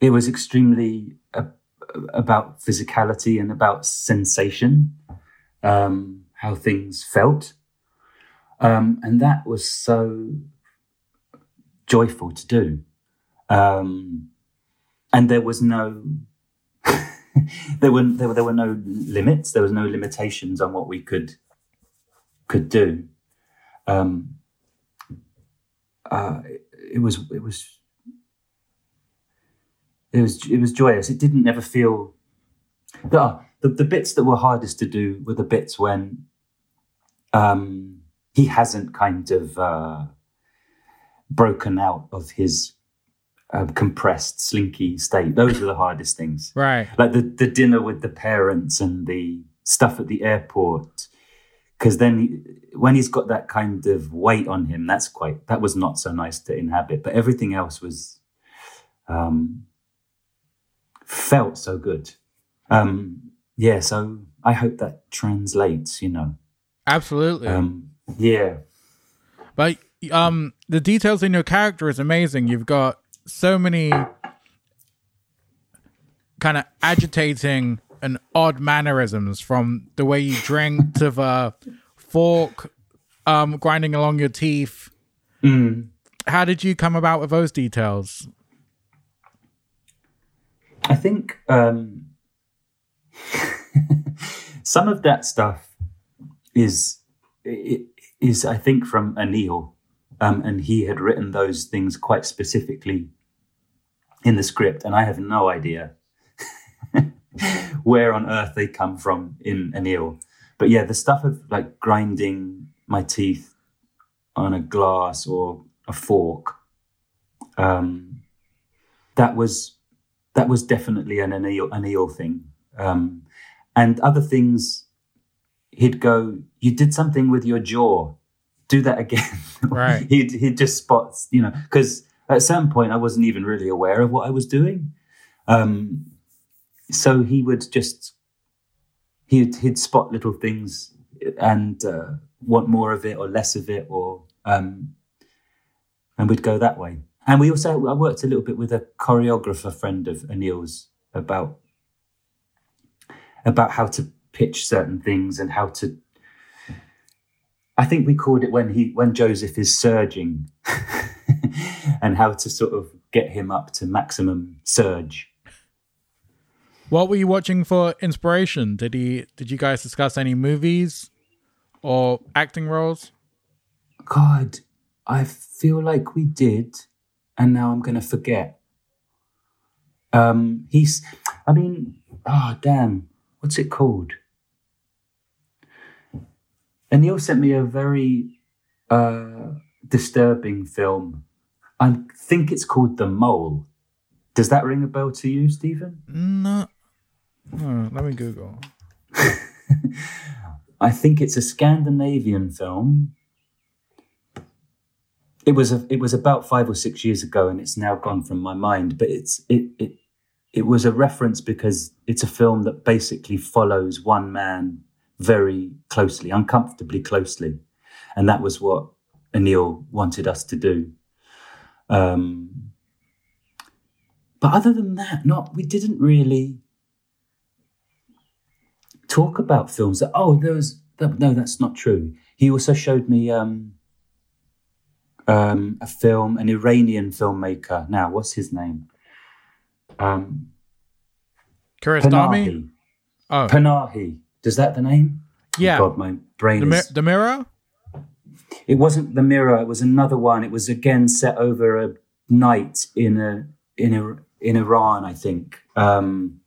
[SPEAKER 3] it was extremely uh, about physicality and about sensation, um, how things felt. Um, and that was so joyful to do. Um, and there was no, there were there were there were no limits. There was no limitations on what we could could do. Um, uh, it was it was it was it was joyous. It didn't ever feel. The, the, the bits that were hardest to do were the bits when um, he hasn't kind of uh, broken out of his um, compressed, slinky state. Those are the hardest things.
[SPEAKER 1] Right.
[SPEAKER 3] Like the, the dinner with the parents and the stuff at the airport. Because then he, when he's got that kind of weight on him, that's quite, that was not so nice to inhabit. But everything else was, um, felt so good. Um, yeah. So I hope that translates, you know.
[SPEAKER 1] Absolutely.
[SPEAKER 3] Um, yeah.
[SPEAKER 1] But um, the details in your character is amazing. You've got so many kind of agitating and odd mannerisms from the way you drink to the fork um, grinding along your teeth.
[SPEAKER 3] Mm.
[SPEAKER 1] How did you come about with those details?
[SPEAKER 3] I think um, some of that stuff is is I think from Anil, um, and he had written those things quite specifically in the script, and I have no idea where on earth they come from in Anil. But yeah, the stuff of like grinding my teeth on a glass or a fork, um, that was that was definitely an Anil, Anil thing. Um, and other things, he'd go, "You did something with your jaw. Do that again."
[SPEAKER 1] Right.
[SPEAKER 3] he'd he'd just spots, you know, because at some point I wasn't even really aware of what I was doing. Um, so he would just he'd he'd spot little things and uh, want more of it or less of it, or um, and we'd go that way. And we also I worked a little bit with a choreographer friend of Anil's about about how to pitch certain things and how to. I think we called it when he when Joseph is surging, and how to sort of get him up to maximum surge.
[SPEAKER 1] What were you watching for inspiration? Did he? Did you guys discuss any movies or acting roles?
[SPEAKER 3] God, I feel like we did, and now I'm going to forget. Um, he's, I mean, oh damn, what's it called? Anil sent me a very uh, disturbing film. I think it's called The Mole. Does that ring a bell to you, Stephen?
[SPEAKER 1] No. Oh, let me Google.
[SPEAKER 3] I think it's a Scandinavian film. It was a, it was about five or six years ago, and it's now gone from my mind. But it's it it it was a reference because it's a film that basically follows one man very closely, uncomfortably closely, and that was what Anil wanted us to do. Um, but other than that, not we didn't really talk about films that oh there was no that's not true he also showed me um, um, a film an iranian filmmaker now what's his name um,
[SPEAKER 1] Kiarostami?
[SPEAKER 3] Panahi.
[SPEAKER 1] Oh,
[SPEAKER 3] Panahi. Does that the name?
[SPEAKER 1] yeah.
[SPEAKER 3] God, my brain
[SPEAKER 1] The,
[SPEAKER 3] is.
[SPEAKER 1] the Mirror?
[SPEAKER 3] It wasn't the mirror. It was another one. It was again set over a night in a in a, in Iran, I think. Um,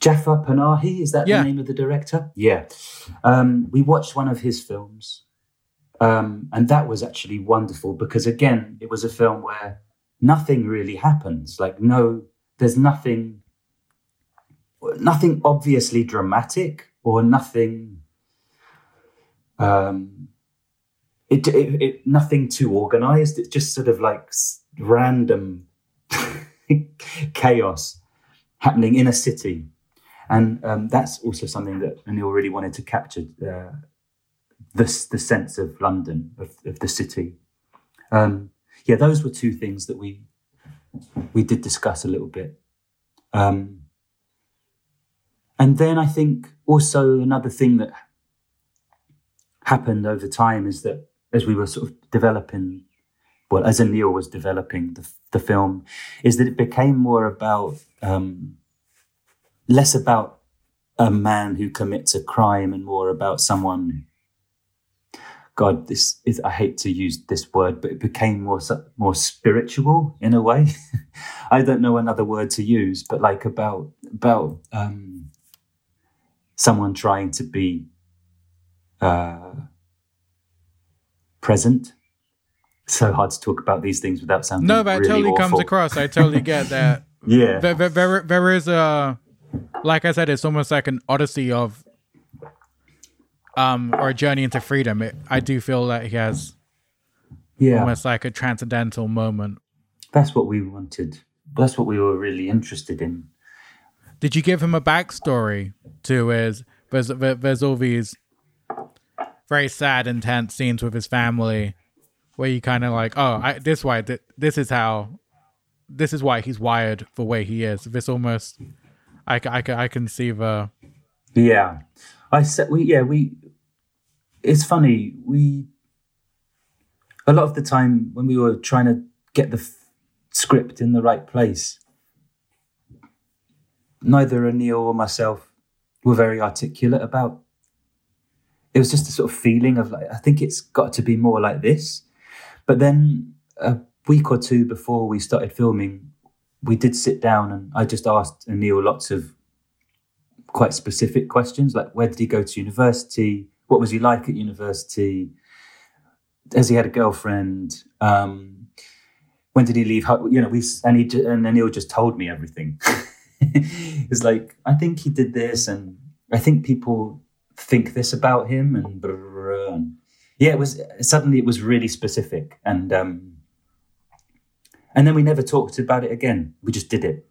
[SPEAKER 3] Jafar Panahi is that
[SPEAKER 1] Yeah.
[SPEAKER 3] the name of the director? Yeah. Um, we watched one of his films, um, and that was actually wonderful because again, it was a film where nothing really happens. Like no, there's nothing, nothing obviously dramatic or nothing. Um, it, it, it nothing too organized. It's just sort of like random chaos happening in a city, and um, that's also something that Anil really wanted to capture. Uh, the the sense of London of, of the city. Um, yeah, those were two things that we we did discuss a little bit. Um, and then I think also another thing that happened over time is that as we were sort of developing, well, as Anil was developing the, the film, is that it became more about um, less about a man who commits a crime and more about someone God, this is, I hate to use this word, but it became more, more spiritual in a way. I don't know another word to use, but like about, about, um, someone trying to be, uh, present. So hard to talk about these things without sounding.
[SPEAKER 1] No, but
[SPEAKER 3] really
[SPEAKER 1] totally
[SPEAKER 3] awful.
[SPEAKER 1] comes across. I totally get that.
[SPEAKER 3] yeah.
[SPEAKER 1] There, there, there, there is a, like I said, it's almost like an odyssey of um, or a journey into freedom. It, I do feel that he has
[SPEAKER 3] yeah.
[SPEAKER 1] almost like a transcendental moment.
[SPEAKER 3] That's what we wanted. That's what we were really interested in.
[SPEAKER 1] Did you give him a backstory to his? There's there's all these very sad, intense scenes with his family, where you kind of like, oh, I, this why this is how, this is why he's wired the way he is. This almost, I, I, I can see the.
[SPEAKER 3] Yeah, I said we yeah we it's funny we a lot of the time when we were trying to get the f- script in the right place neither Anil or myself were very articulate about. It was just a sort of feeling of like I think it's got to be more like this. But then a week or two before we started filming we did sit down and I just asked Anil lots of quite specific questions like where did he go to university what was he like at university? Has he had a girlfriend? Um, when did he leave? You know, we and he and Anil just told me everything. it's like I think he did this, and I think people think this about him, and, and yeah, it was suddenly it was really specific, and um, and then we never talked about it again. We just did it.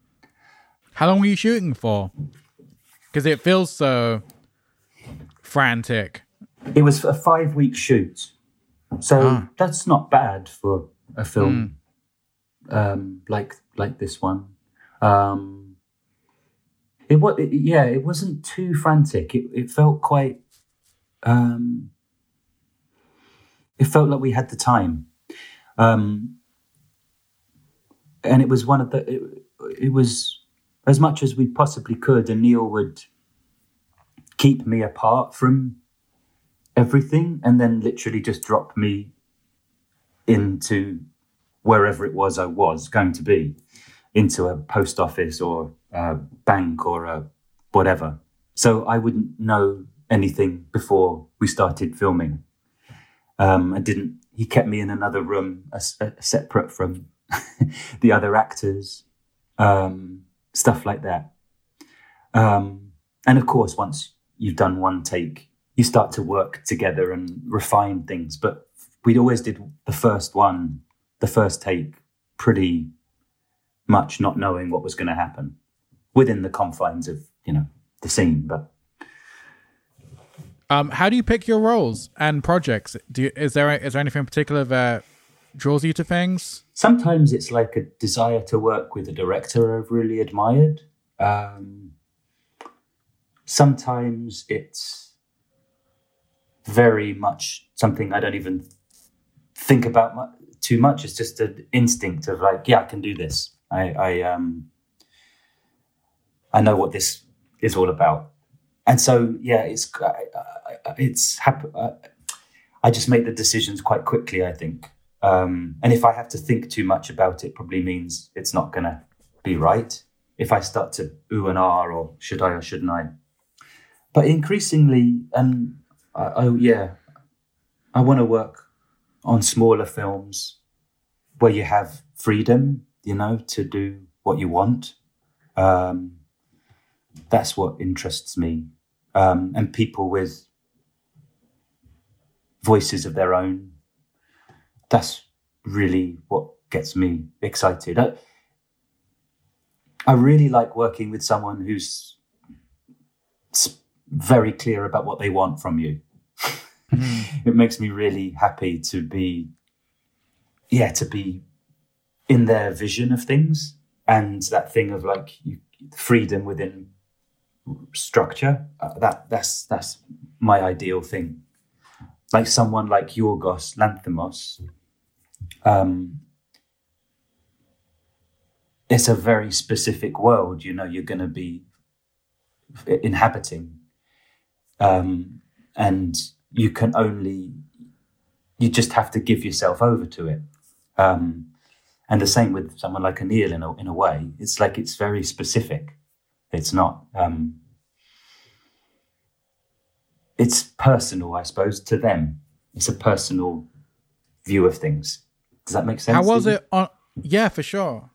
[SPEAKER 1] How long were you shooting for? Because it feels so frantic.
[SPEAKER 3] It was a five week shoot. So ah. that's not bad for a film mm. um, like like this one. Um, it was yeah, it wasn't too frantic. It it felt quite. Um, it felt like we had the time, um, and it was one of the. It, it was as much as we possibly could, and Anil would keep me apart from everything and then literally just drop me into wherever it was I was going to be, into a post office or a bank or a whatever. So I wouldn't know anything before we started filming. Um, I didn't. He kept me in another room, a, a separate from the other actors, um, stuff like that. Um, and of course, once you've done one take, you start to work together and refine things. But we always did the first one, the first take, pretty much not knowing what was going to happen within the confines of you know the scene. But
[SPEAKER 1] um, how do you pick your roles and projects? Do you, is there is there anything in particular that draws you to things?
[SPEAKER 3] Sometimes it's like a desire to work with a director I've really admired. Um, sometimes it's very much something I don't even think about too much. It's just an instinct of like, yeah, I can do this. I, I um, I know what this is all about, and so yeah, it's it's I just make the decisions quite quickly. I think, um, and if I have to think too much about it, probably means it's not going to be right. If I start to ooh and ah, or should I or shouldn't I? But increasingly, and I, I yeah, I want to work on smaller films where you have freedom, you know, to do what you want. Um, that's what interests me. um, and people with voices of their own. That's really what gets me excited. I, I really like working with someone who's very clear about what they want from you. It makes me really happy to be, yeah, to be in their vision of things and that thing of like you, freedom within structure. Uh, that that's that's my ideal thing. Like someone like Yorgos Lanthimos. Um, it's a very specific world. You know, you're going to be inhabiting, um, and you can only you just have to give yourself over to it. Um, and the same with someone like Anil in a, in a way. It's like it's very specific. It's not. Um, it's personal, I suppose, to them. It's a personal view of things. Does that make sense?
[SPEAKER 1] How was it on? Yeah, for sure.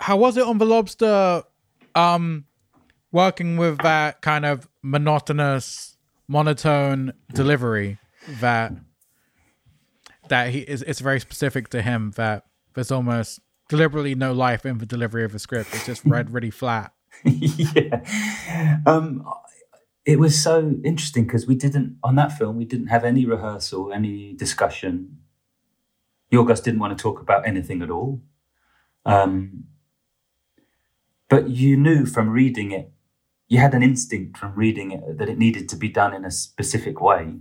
[SPEAKER 1] How was it on the lobster? Um, working with that kind of monotonous, monotone delivery that that he is. It's very specific to him. That there's almost deliberately no life in the delivery of a script. It's just read really flat.
[SPEAKER 3] yeah. Um, it was so interesting because we didn't on that film we didn't have any rehearsal, any discussion. Yorgos didn't want to talk about anything at all. Um, but you knew from reading it, you had an instinct from reading it that it needed to be done in a specific way.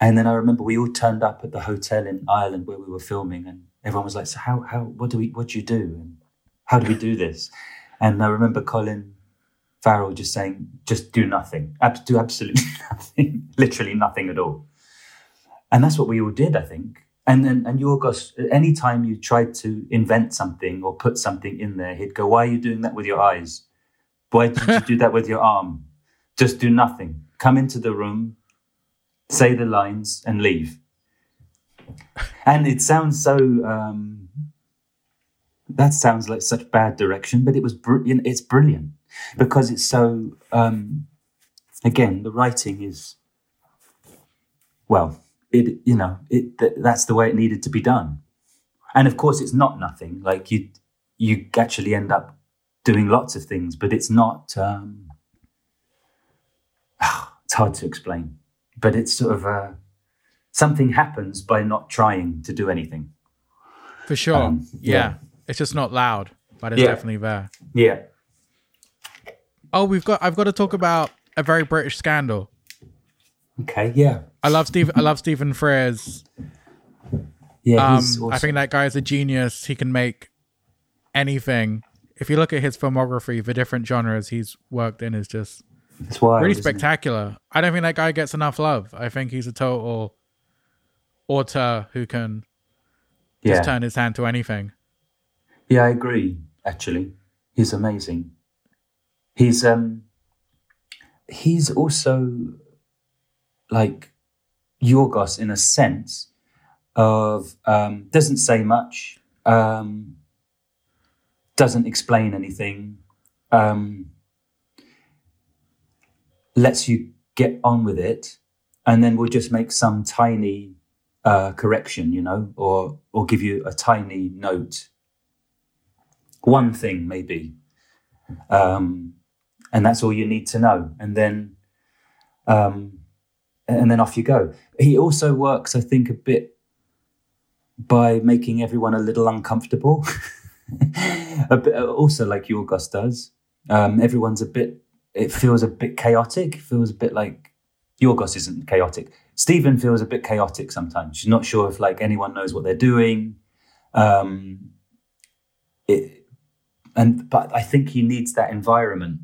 [SPEAKER 3] And then I remember we all turned up at the hotel in Ireland where we were filming, and everyone was like, "So how how what do we what do you do and how do we do this?" And I remember Colin Farrell just saying, "Just do nothing, Ab- do absolutely nothing, literally nothing at all." And that's what we all did, I think. And then and Yorgos, anytime you tried to invent something or put something in there, he'd go, "Why are you doing that with your eyes? Why did you do that with your arm? Just do nothing. Come into the room, say the lines, and leave." and it sounds so um, that sounds like such bad direction but it was brilliant it's brilliant because it's so um, again the writing is well it you know it that's the way it needed to be done and of course it's not nothing like you you actually end up doing lots of things but it's not um, it's hard to explain but it's sort of a something happens by not trying to do anything.
[SPEAKER 1] For sure. Um, yeah. yeah. It's just not loud, but it's
[SPEAKER 3] yeah.
[SPEAKER 1] definitely there.
[SPEAKER 3] Yeah.
[SPEAKER 1] Oh, we've got I've got to talk about a very British scandal.
[SPEAKER 3] Okay, yeah.
[SPEAKER 1] I love Steve I love Stephen Frears.
[SPEAKER 3] Yeah, um,
[SPEAKER 1] awesome. I think that guy is a genius. He can make anything. If you look at his filmography, the different genres he's worked in is just
[SPEAKER 3] it's wild,
[SPEAKER 1] really spectacular. I don't think that guy gets enough love. I think he's a total auteur who can yeah. just turn his hand to anything.
[SPEAKER 3] Yeah, I agree. Actually, he's amazing. He's um, he's also like Yorgos in a sense of um, doesn't say much, um, doesn't explain anything, um, lets you get on with it, and then we'll just make some tiny uh, correction, you know, or or give you a tiny note, one thing maybe, um, and that's all you need to know, and then, um, and then off you go. He also works, I think, a bit by making everyone a little uncomfortable. bit, also, like Yorgos does, um, everyone's a bit. It feels a bit chaotic. Feels a bit like Yorgos isn't chaotic. Stephen feels a bit chaotic sometimes. She's not sure if like anyone knows what they're doing. Um, it, and but I think he needs that environment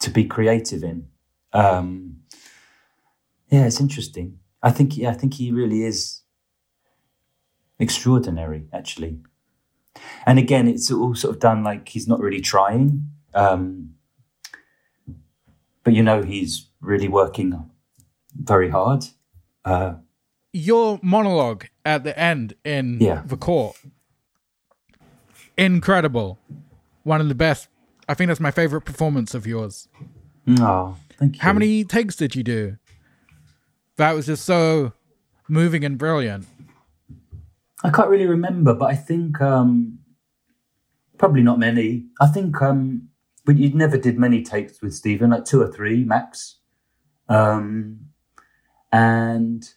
[SPEAKER 3] to be creative in. Um, yeah, it's interesting. I think yeah, I think he really is extraordinary, actually. And again, it's all sort of done like he's not really trying, um, but you know he's really working very hard. Uh,
[SPEAKER 1] Your monologue at the end in
[SPEAKER 3] yeah.
[SPEAKER 1] the court, incredible. One of the best. I think that's my favorite performance of yours.
[SPEAKER 3] Oh, Thank you.
[SPEAKER 1] How many takes did you do? That was just so moving and brilliant.
[SPEAKER 3] I can't really remember, but I think um, probably not many. I think um, but you never did many takes with Stephen, like two or three max. Um, and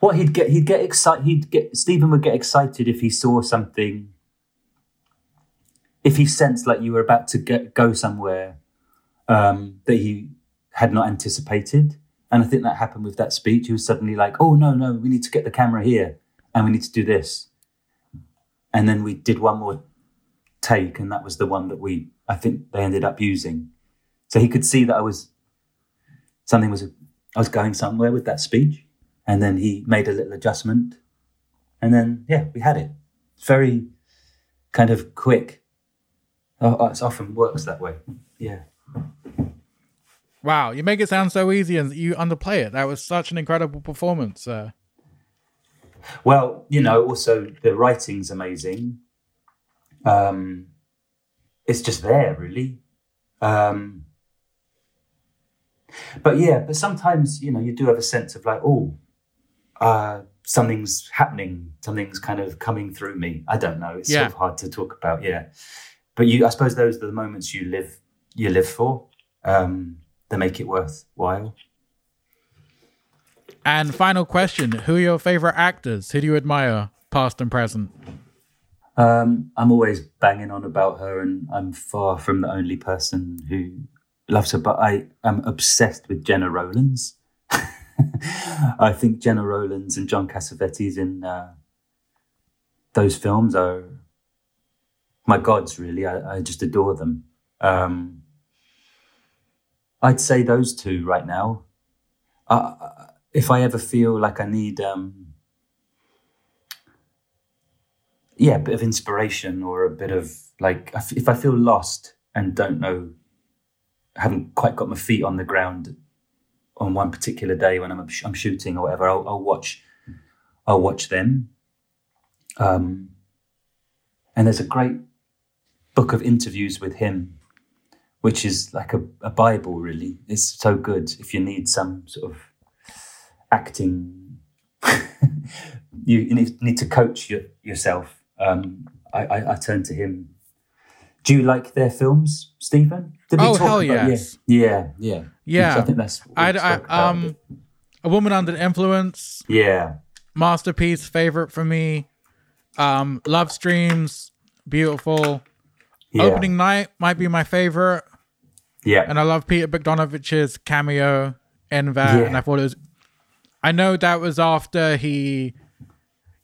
[SPEAKER 3] what he'd get, he'd get excited. He'd get Stephen would get excited if he saw something. If he sensed like you were about to get go somewhere um, that he had not anticipated, and I think that happened with that speech. He was suddenly like, "Oh no, no, we need to get the camera here, and we need to do this." And then we did one more take, and that was the one that we I think they ended up using. So he could see that I was something was I was going somewhere with that speech, and then he made a little adjustment, and then yeah, we had it. Very kind of quick. Oh, it often works that way. Yeah.
[SPEAKER 1] Wow, you make it sound so easy and you underplay it. That was such an incredible performance. Uh,
[SPEAKER 3] well, you know, also the writing's amazing. Um, it's just there, really. Um, but yeah, but sometimes you know you do have a sense of like, oh, uh, something's happening, something's kind of coming through me. I don't know. It's
[SPEAKER 1] Yeah.
[SPEAKER 3] sort of hard to talk about. Yeah, but you, I suppose those are the moments you live you live for. Um, that make it worthwhile.
[SPEAKER 1] And final question Who are your favorite actors? Who do you admire, past and present?
[SPEAKER 3] Um, I'm always banging on about her, and I'm far from the only person who loves her. But I am obsessed with Gena Rowlands. I think Gena Rowlands and John Cassavetes in uh, those films are my gods. Really, I, I just adore them. Um, I'd say those two right now. Uh, if I ever feel like I need. Um, yeah, a bit of inspiration or a bit of like, if I feel lost and don't know, haven't quite got my feet on the ground on one particular day when I'm I'm shooting or whatever, I'll, I'll watch, I'll watch them. Um, and there's a great book of interviews with him, which is like a, a Bible, really. It's so good if you need some sort of acting. you, you need, need to coach your, yourself um, I, I, I turn to him. Do you like their films, Stephen? Did
[SPEAKER 1] Oh, hell
[SPEAKER 3] about-
[SPEAKER 1] yes.
[SPEAKER 3] Yeah, yeah, yeah.
[SPEAKER 1] Yeah.
[SPEAKER 3] I think that's. what
[SPEAKER 1] I,
[SPEAKER 3] spoke
[SPEAKER 1] I
[SPEAKER 3] about.
[SPEAKER 1] um, A Woman Under the Influence,
[SPEAKER 3] Yeah,
[SPEAKER 1] masterpiece, favorite for me. Um, Love Streams, beautiful.
[SPEAKER 3] yeah,
[SPEAKER 1] Opening Night might be my favorite.
[SPEAKER 3] yeah,
[SPEAKER 1] And I love Peter Bogdanovich's cameo in that.
[SPEAKER 3] Yeah.
[SPEAKER 1] And I thought it was. I know that was after he.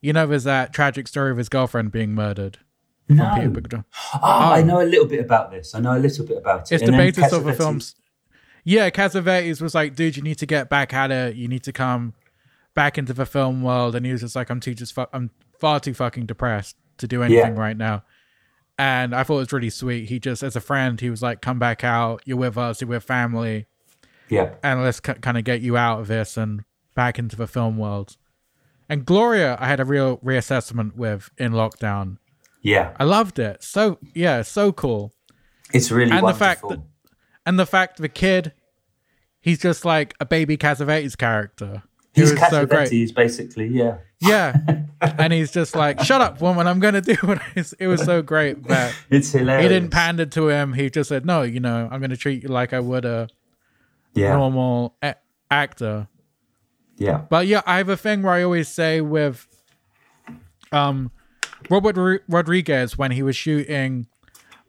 [SPEAKER 1] You know, there's that tragic story of his girlfriend being murdered.
[SPEAKER 3] no.
[SPEAKER 1] Peter Bogdan- ah,
[SPEAKER 3] Oh, I know a little bit about this. I know a little bit about it.
[SPEAKER 1] It's
[SPEAKER 3] And
[SPEAKER 1] the basis of the films. Yeah, Cassavetes was like, dude, you need to get back at it. You need to come back into the film world. And he was just like, I'm too just fu- I'm far too fucking depressed to do anything
[SPEAKER 3] Yeah.
[SPEAKER 1] right now. And I thought it was really sweet. He just, as a friend, he was like, come back out. You're with us. You're with family.
[SPEAKER 3] Yeah,
[SPEAKER 1] And let's k- kind of get you out of this and back into the film world. And Gloria, I had a real reassessment with in lockdown.
[SPEAKER 3] yeah.
[SPEAKER 1] I loved it. So, yeah, so cool.
[SPEAKER 3] It's really
[SPEAKER 1] and the
[SPEAKER 3] wonderful.
[SPEAKER 1] fact that and the fact the kid he's just like a baby Cassavetes character He
[SPEAKER 3] He's
[SPEAKER 1] was so great
[SPEAKER 3] Cassavetes, basically. Yeah,
[SPEAKER 1] yeah and he's just like shut up woman i'm gonna do what I s-" it was so great that
[SPEAKER 3] it's hilarious.
[SPEAKER 1] he didn't pander to him he just said no you know i'm gonna treat you like i would a
[SPEAKER 3] Yeah,
[SPEAKER 1] normal a- actor
[SPEAKER 3] yeah,
[SPEAKER 1] but yeah i have a thing where i always say with um robert Ro- rodriguez when he was shooting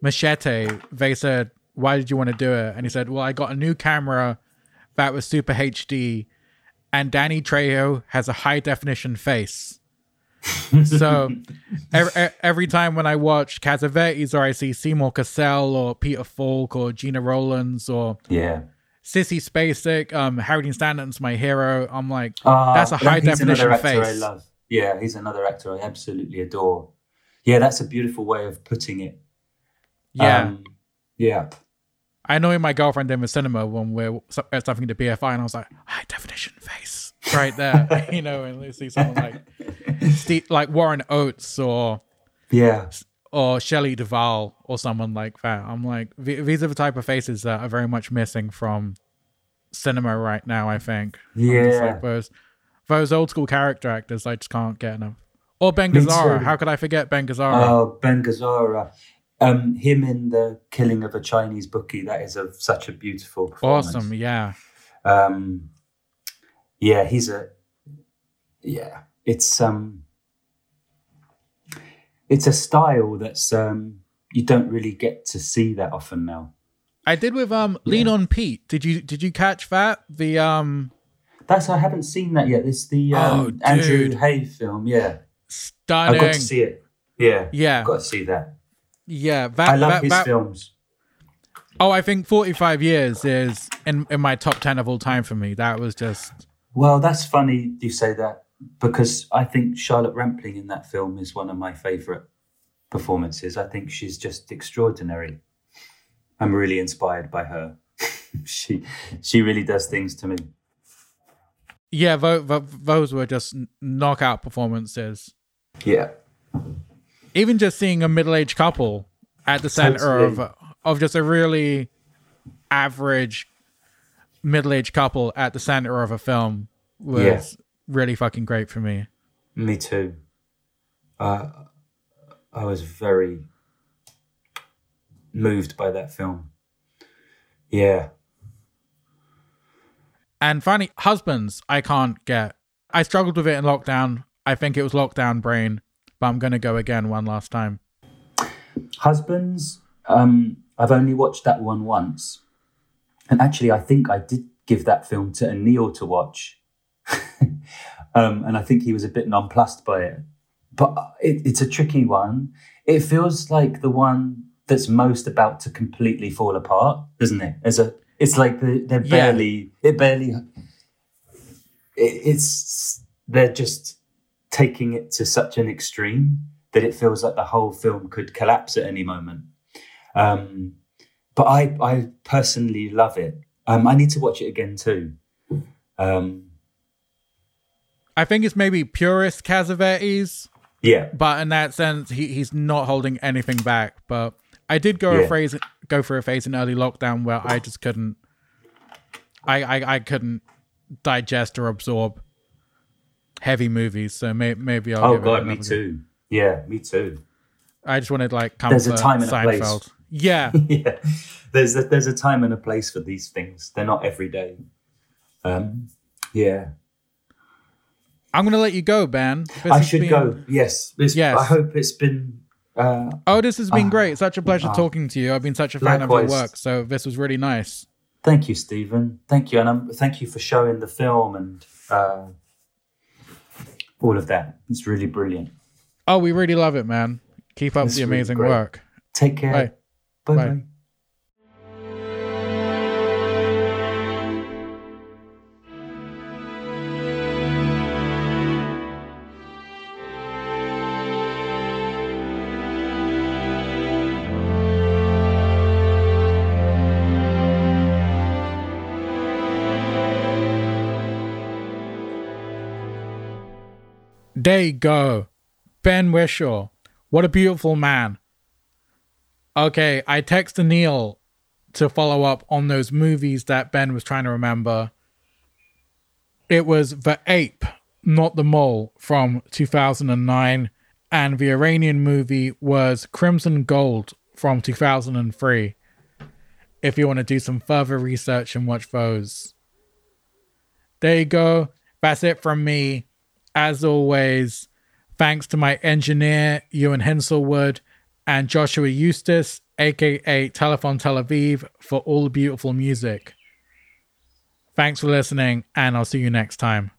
[SPEAKER 1] machete they said why did you want to do it? And he said well i got a new camera that was super hd and danny trejo has a high definition face. So every, every time when i watch Cassavetes or i see seymour cassel or peter falk or gena rowlands or
[SPEAKER 3] yeah.
[SPEAKER 1] Sissy spacek um harry Dean stanton's my hero i'm like
[SPEAKER 3] Ah,
[SPEAKER 1] that's a high definition
[SPEAKER 3] actor I
[SPEAKER 1] face
[SPEAKER 3] love. Yeah, he's another actor I absolutely adore. Yeah, that's a beautiful way of putting it.
[SPEAKER 1] yeah
[SPEAKER 3] Um, yeah.
[SPEAKER 1] I know my girlfriend in the cinema when we're at something to BFI, and I was like, high definition face right there, you know, and you see someone like Steve, like Warren Oates or
[SPEAKER 3] Yeah.
[SPEAKER 1] Or Shelley Duvall or someone like that. I'm like, these are the type of faces that are very much missing from cinema right now. I think.
[SPEAKER 3] Yeah.
[SPEAKER 1] like those those old school character actors. I just can't get enough. Or Ben Gazzara. How could I forget Ben Gazzara?
[SPEAKER 3] Oh, Ben Gazzara. Um, him in the killing of a Chinese bookie. That is a, such a beautiful performance.
[SPEAKER 1] awesome. Yeah.
[SPEAKER 3] Um, yeah, he's a. Yeah, it's um. It's a style that's um you don't really get to see that often now.
[SPEAKER 1] I did with um Lean on Pete. Did you did you catch that? The um
[SPEAKER 3] That's I haven't seen that yet. It's the
[SPEAKER 1] Oh,
[SPEAKER 3] um, Andrew
[SPEAKER 1] dude.
[SPEAKER 3] Haigh film. Yeah,
[SPEAKER 1] Stunning.
[SPEAKER 3] I got to see it. Yeah,
[SPEAKER 1] Yeah.
[SPEAKER 3] got to see that.
[SPEAKER 1] Yeah, that,
[SPEAKER 3] I love
[SPEAKER 1] that-
[SPEAKER 3] his
[SPEAKER 1] that-
[SPEAKER 3] films.
[SPEAKER 1] Oh, I think 45 years is in in my top 10 of all time for me. That was just
[SPEAKER 3] Well, that's funny you say that because I think Charlotte Rampling in that film is one of my favourite performances. I think she's just extraordinary. I'm really inspired by her. she she really does things to me.
[SPEAKER 1] yeah, those were just knockout performances.
[SPEAKER 3] Yeah.
[SPEAKER 1] Even just seeing a middle-aged couple at the center of of just a really average middle-aged couple at the center of a film was
[SPEAKER 3] Yeah.
[SPEAKER 1] Really fucking great for me.
[SPEAKER 3] Me too. Uh, I was very moved by that film. Yeah.
[SPEAKER 1] And finally, husbands, I can't get. I struggled with it in lockdown. I think it was lockdown brain, but I'm gonna go again one last time.
[SPEAKER 3] Husbands, um, I've only watched that one once. And actually, I think I did give that film to Anil to watch. um, and I think he was a bit nonplussed by it. But it, it's a tricky one. It feels like the one that's most about to completely fall apart, doesn't it? As a, it's like the, they're
[SPEAKER 1] Yeah.
[SPEAKER 3] barely, it barely, it, it's, they're just taking it to such an extreme that it feels like the whole film could collapse at any moment. Um, but I, I personally love it. Um, I need to watch it again too. Um,
[SPEAKER 1] I think it's maybe purist Cassavetes,
[SPEAKER 3] yeah,
[SPEAKER 1] but in that sense, he, he's not holding anything back. But I did go a
[SPEAKER 3] Yeah.
[SPEAKER 1] phase go for a phase in early lockdown where I just couldn't, I I, I couldn't digest or absorb heavy movies. So may, maybe I'll.
[SPEAKER 3] oh god, me
[SPEAKER 1] go.
[SPEAKER 3] too. Yeah, me too.
[SPEAKER 1] I just wanted like comfort.
[SPEAKER 3] There's a time and a place.
[SPEAKER 1] Yeah,
[SPEAKER 3] yeah, there's a, there's a time and a place for these things. They're not every day. Um, yeah,
[SPEAKER 1] I'm gonna let you go, Ben.
[SPEAKER 3] I should
[SPEAKER 1] been-
[SPEAKER 3] go. Yes, It's-
[SPEAKER 1] Yes.
[SPEAKER 3] I hope it's been. Uh,
[SPEAKER 1] Oh, this has been
[SPEAKER 3] Ah.
[SPEAKER 1] great. Such a pleasure
[SPEAKER 3] Ah.
[SPEAKER 1] talking to you. I've been such a fan of your work, so this was really nice.
[SPEAKER 3] thank you, Stephen. Thank you, and um, thank you for showing the film and uh, all of that. It's really brilliant.
[SPEAKER 1] Oh, we really love it, man. Keep up
[SPEAKER 3] It's
[SPEAKER 1] the amazing
[SPEAKER 3] great.
[SPEAKER 1] work.
[SPEAKER 3] Take care.
[SPEAKER 1] Bye.
[SPEAKER 3] Bye.
[SPEAKER 1] Bye.
[SPEAKER 3] Bye.
[SPEAKER 1] There you go. Ben Whishaw. What a beautiful man. Okay, I texted Neil to follow up on those movies that Ben was trying to remember. It was The Ape, Not the Mole from 2009, and the Iranian movie was Crimson Gold from 2003. If you want to do some further research and watch those. There you go. That's it from me. As always, thanks to my engineer, Ewan Henselwood, and Joshua Eustis, aka Telephone Tel Aviv, for all the beautiful music. Thanks for listening, and I'll see you next time.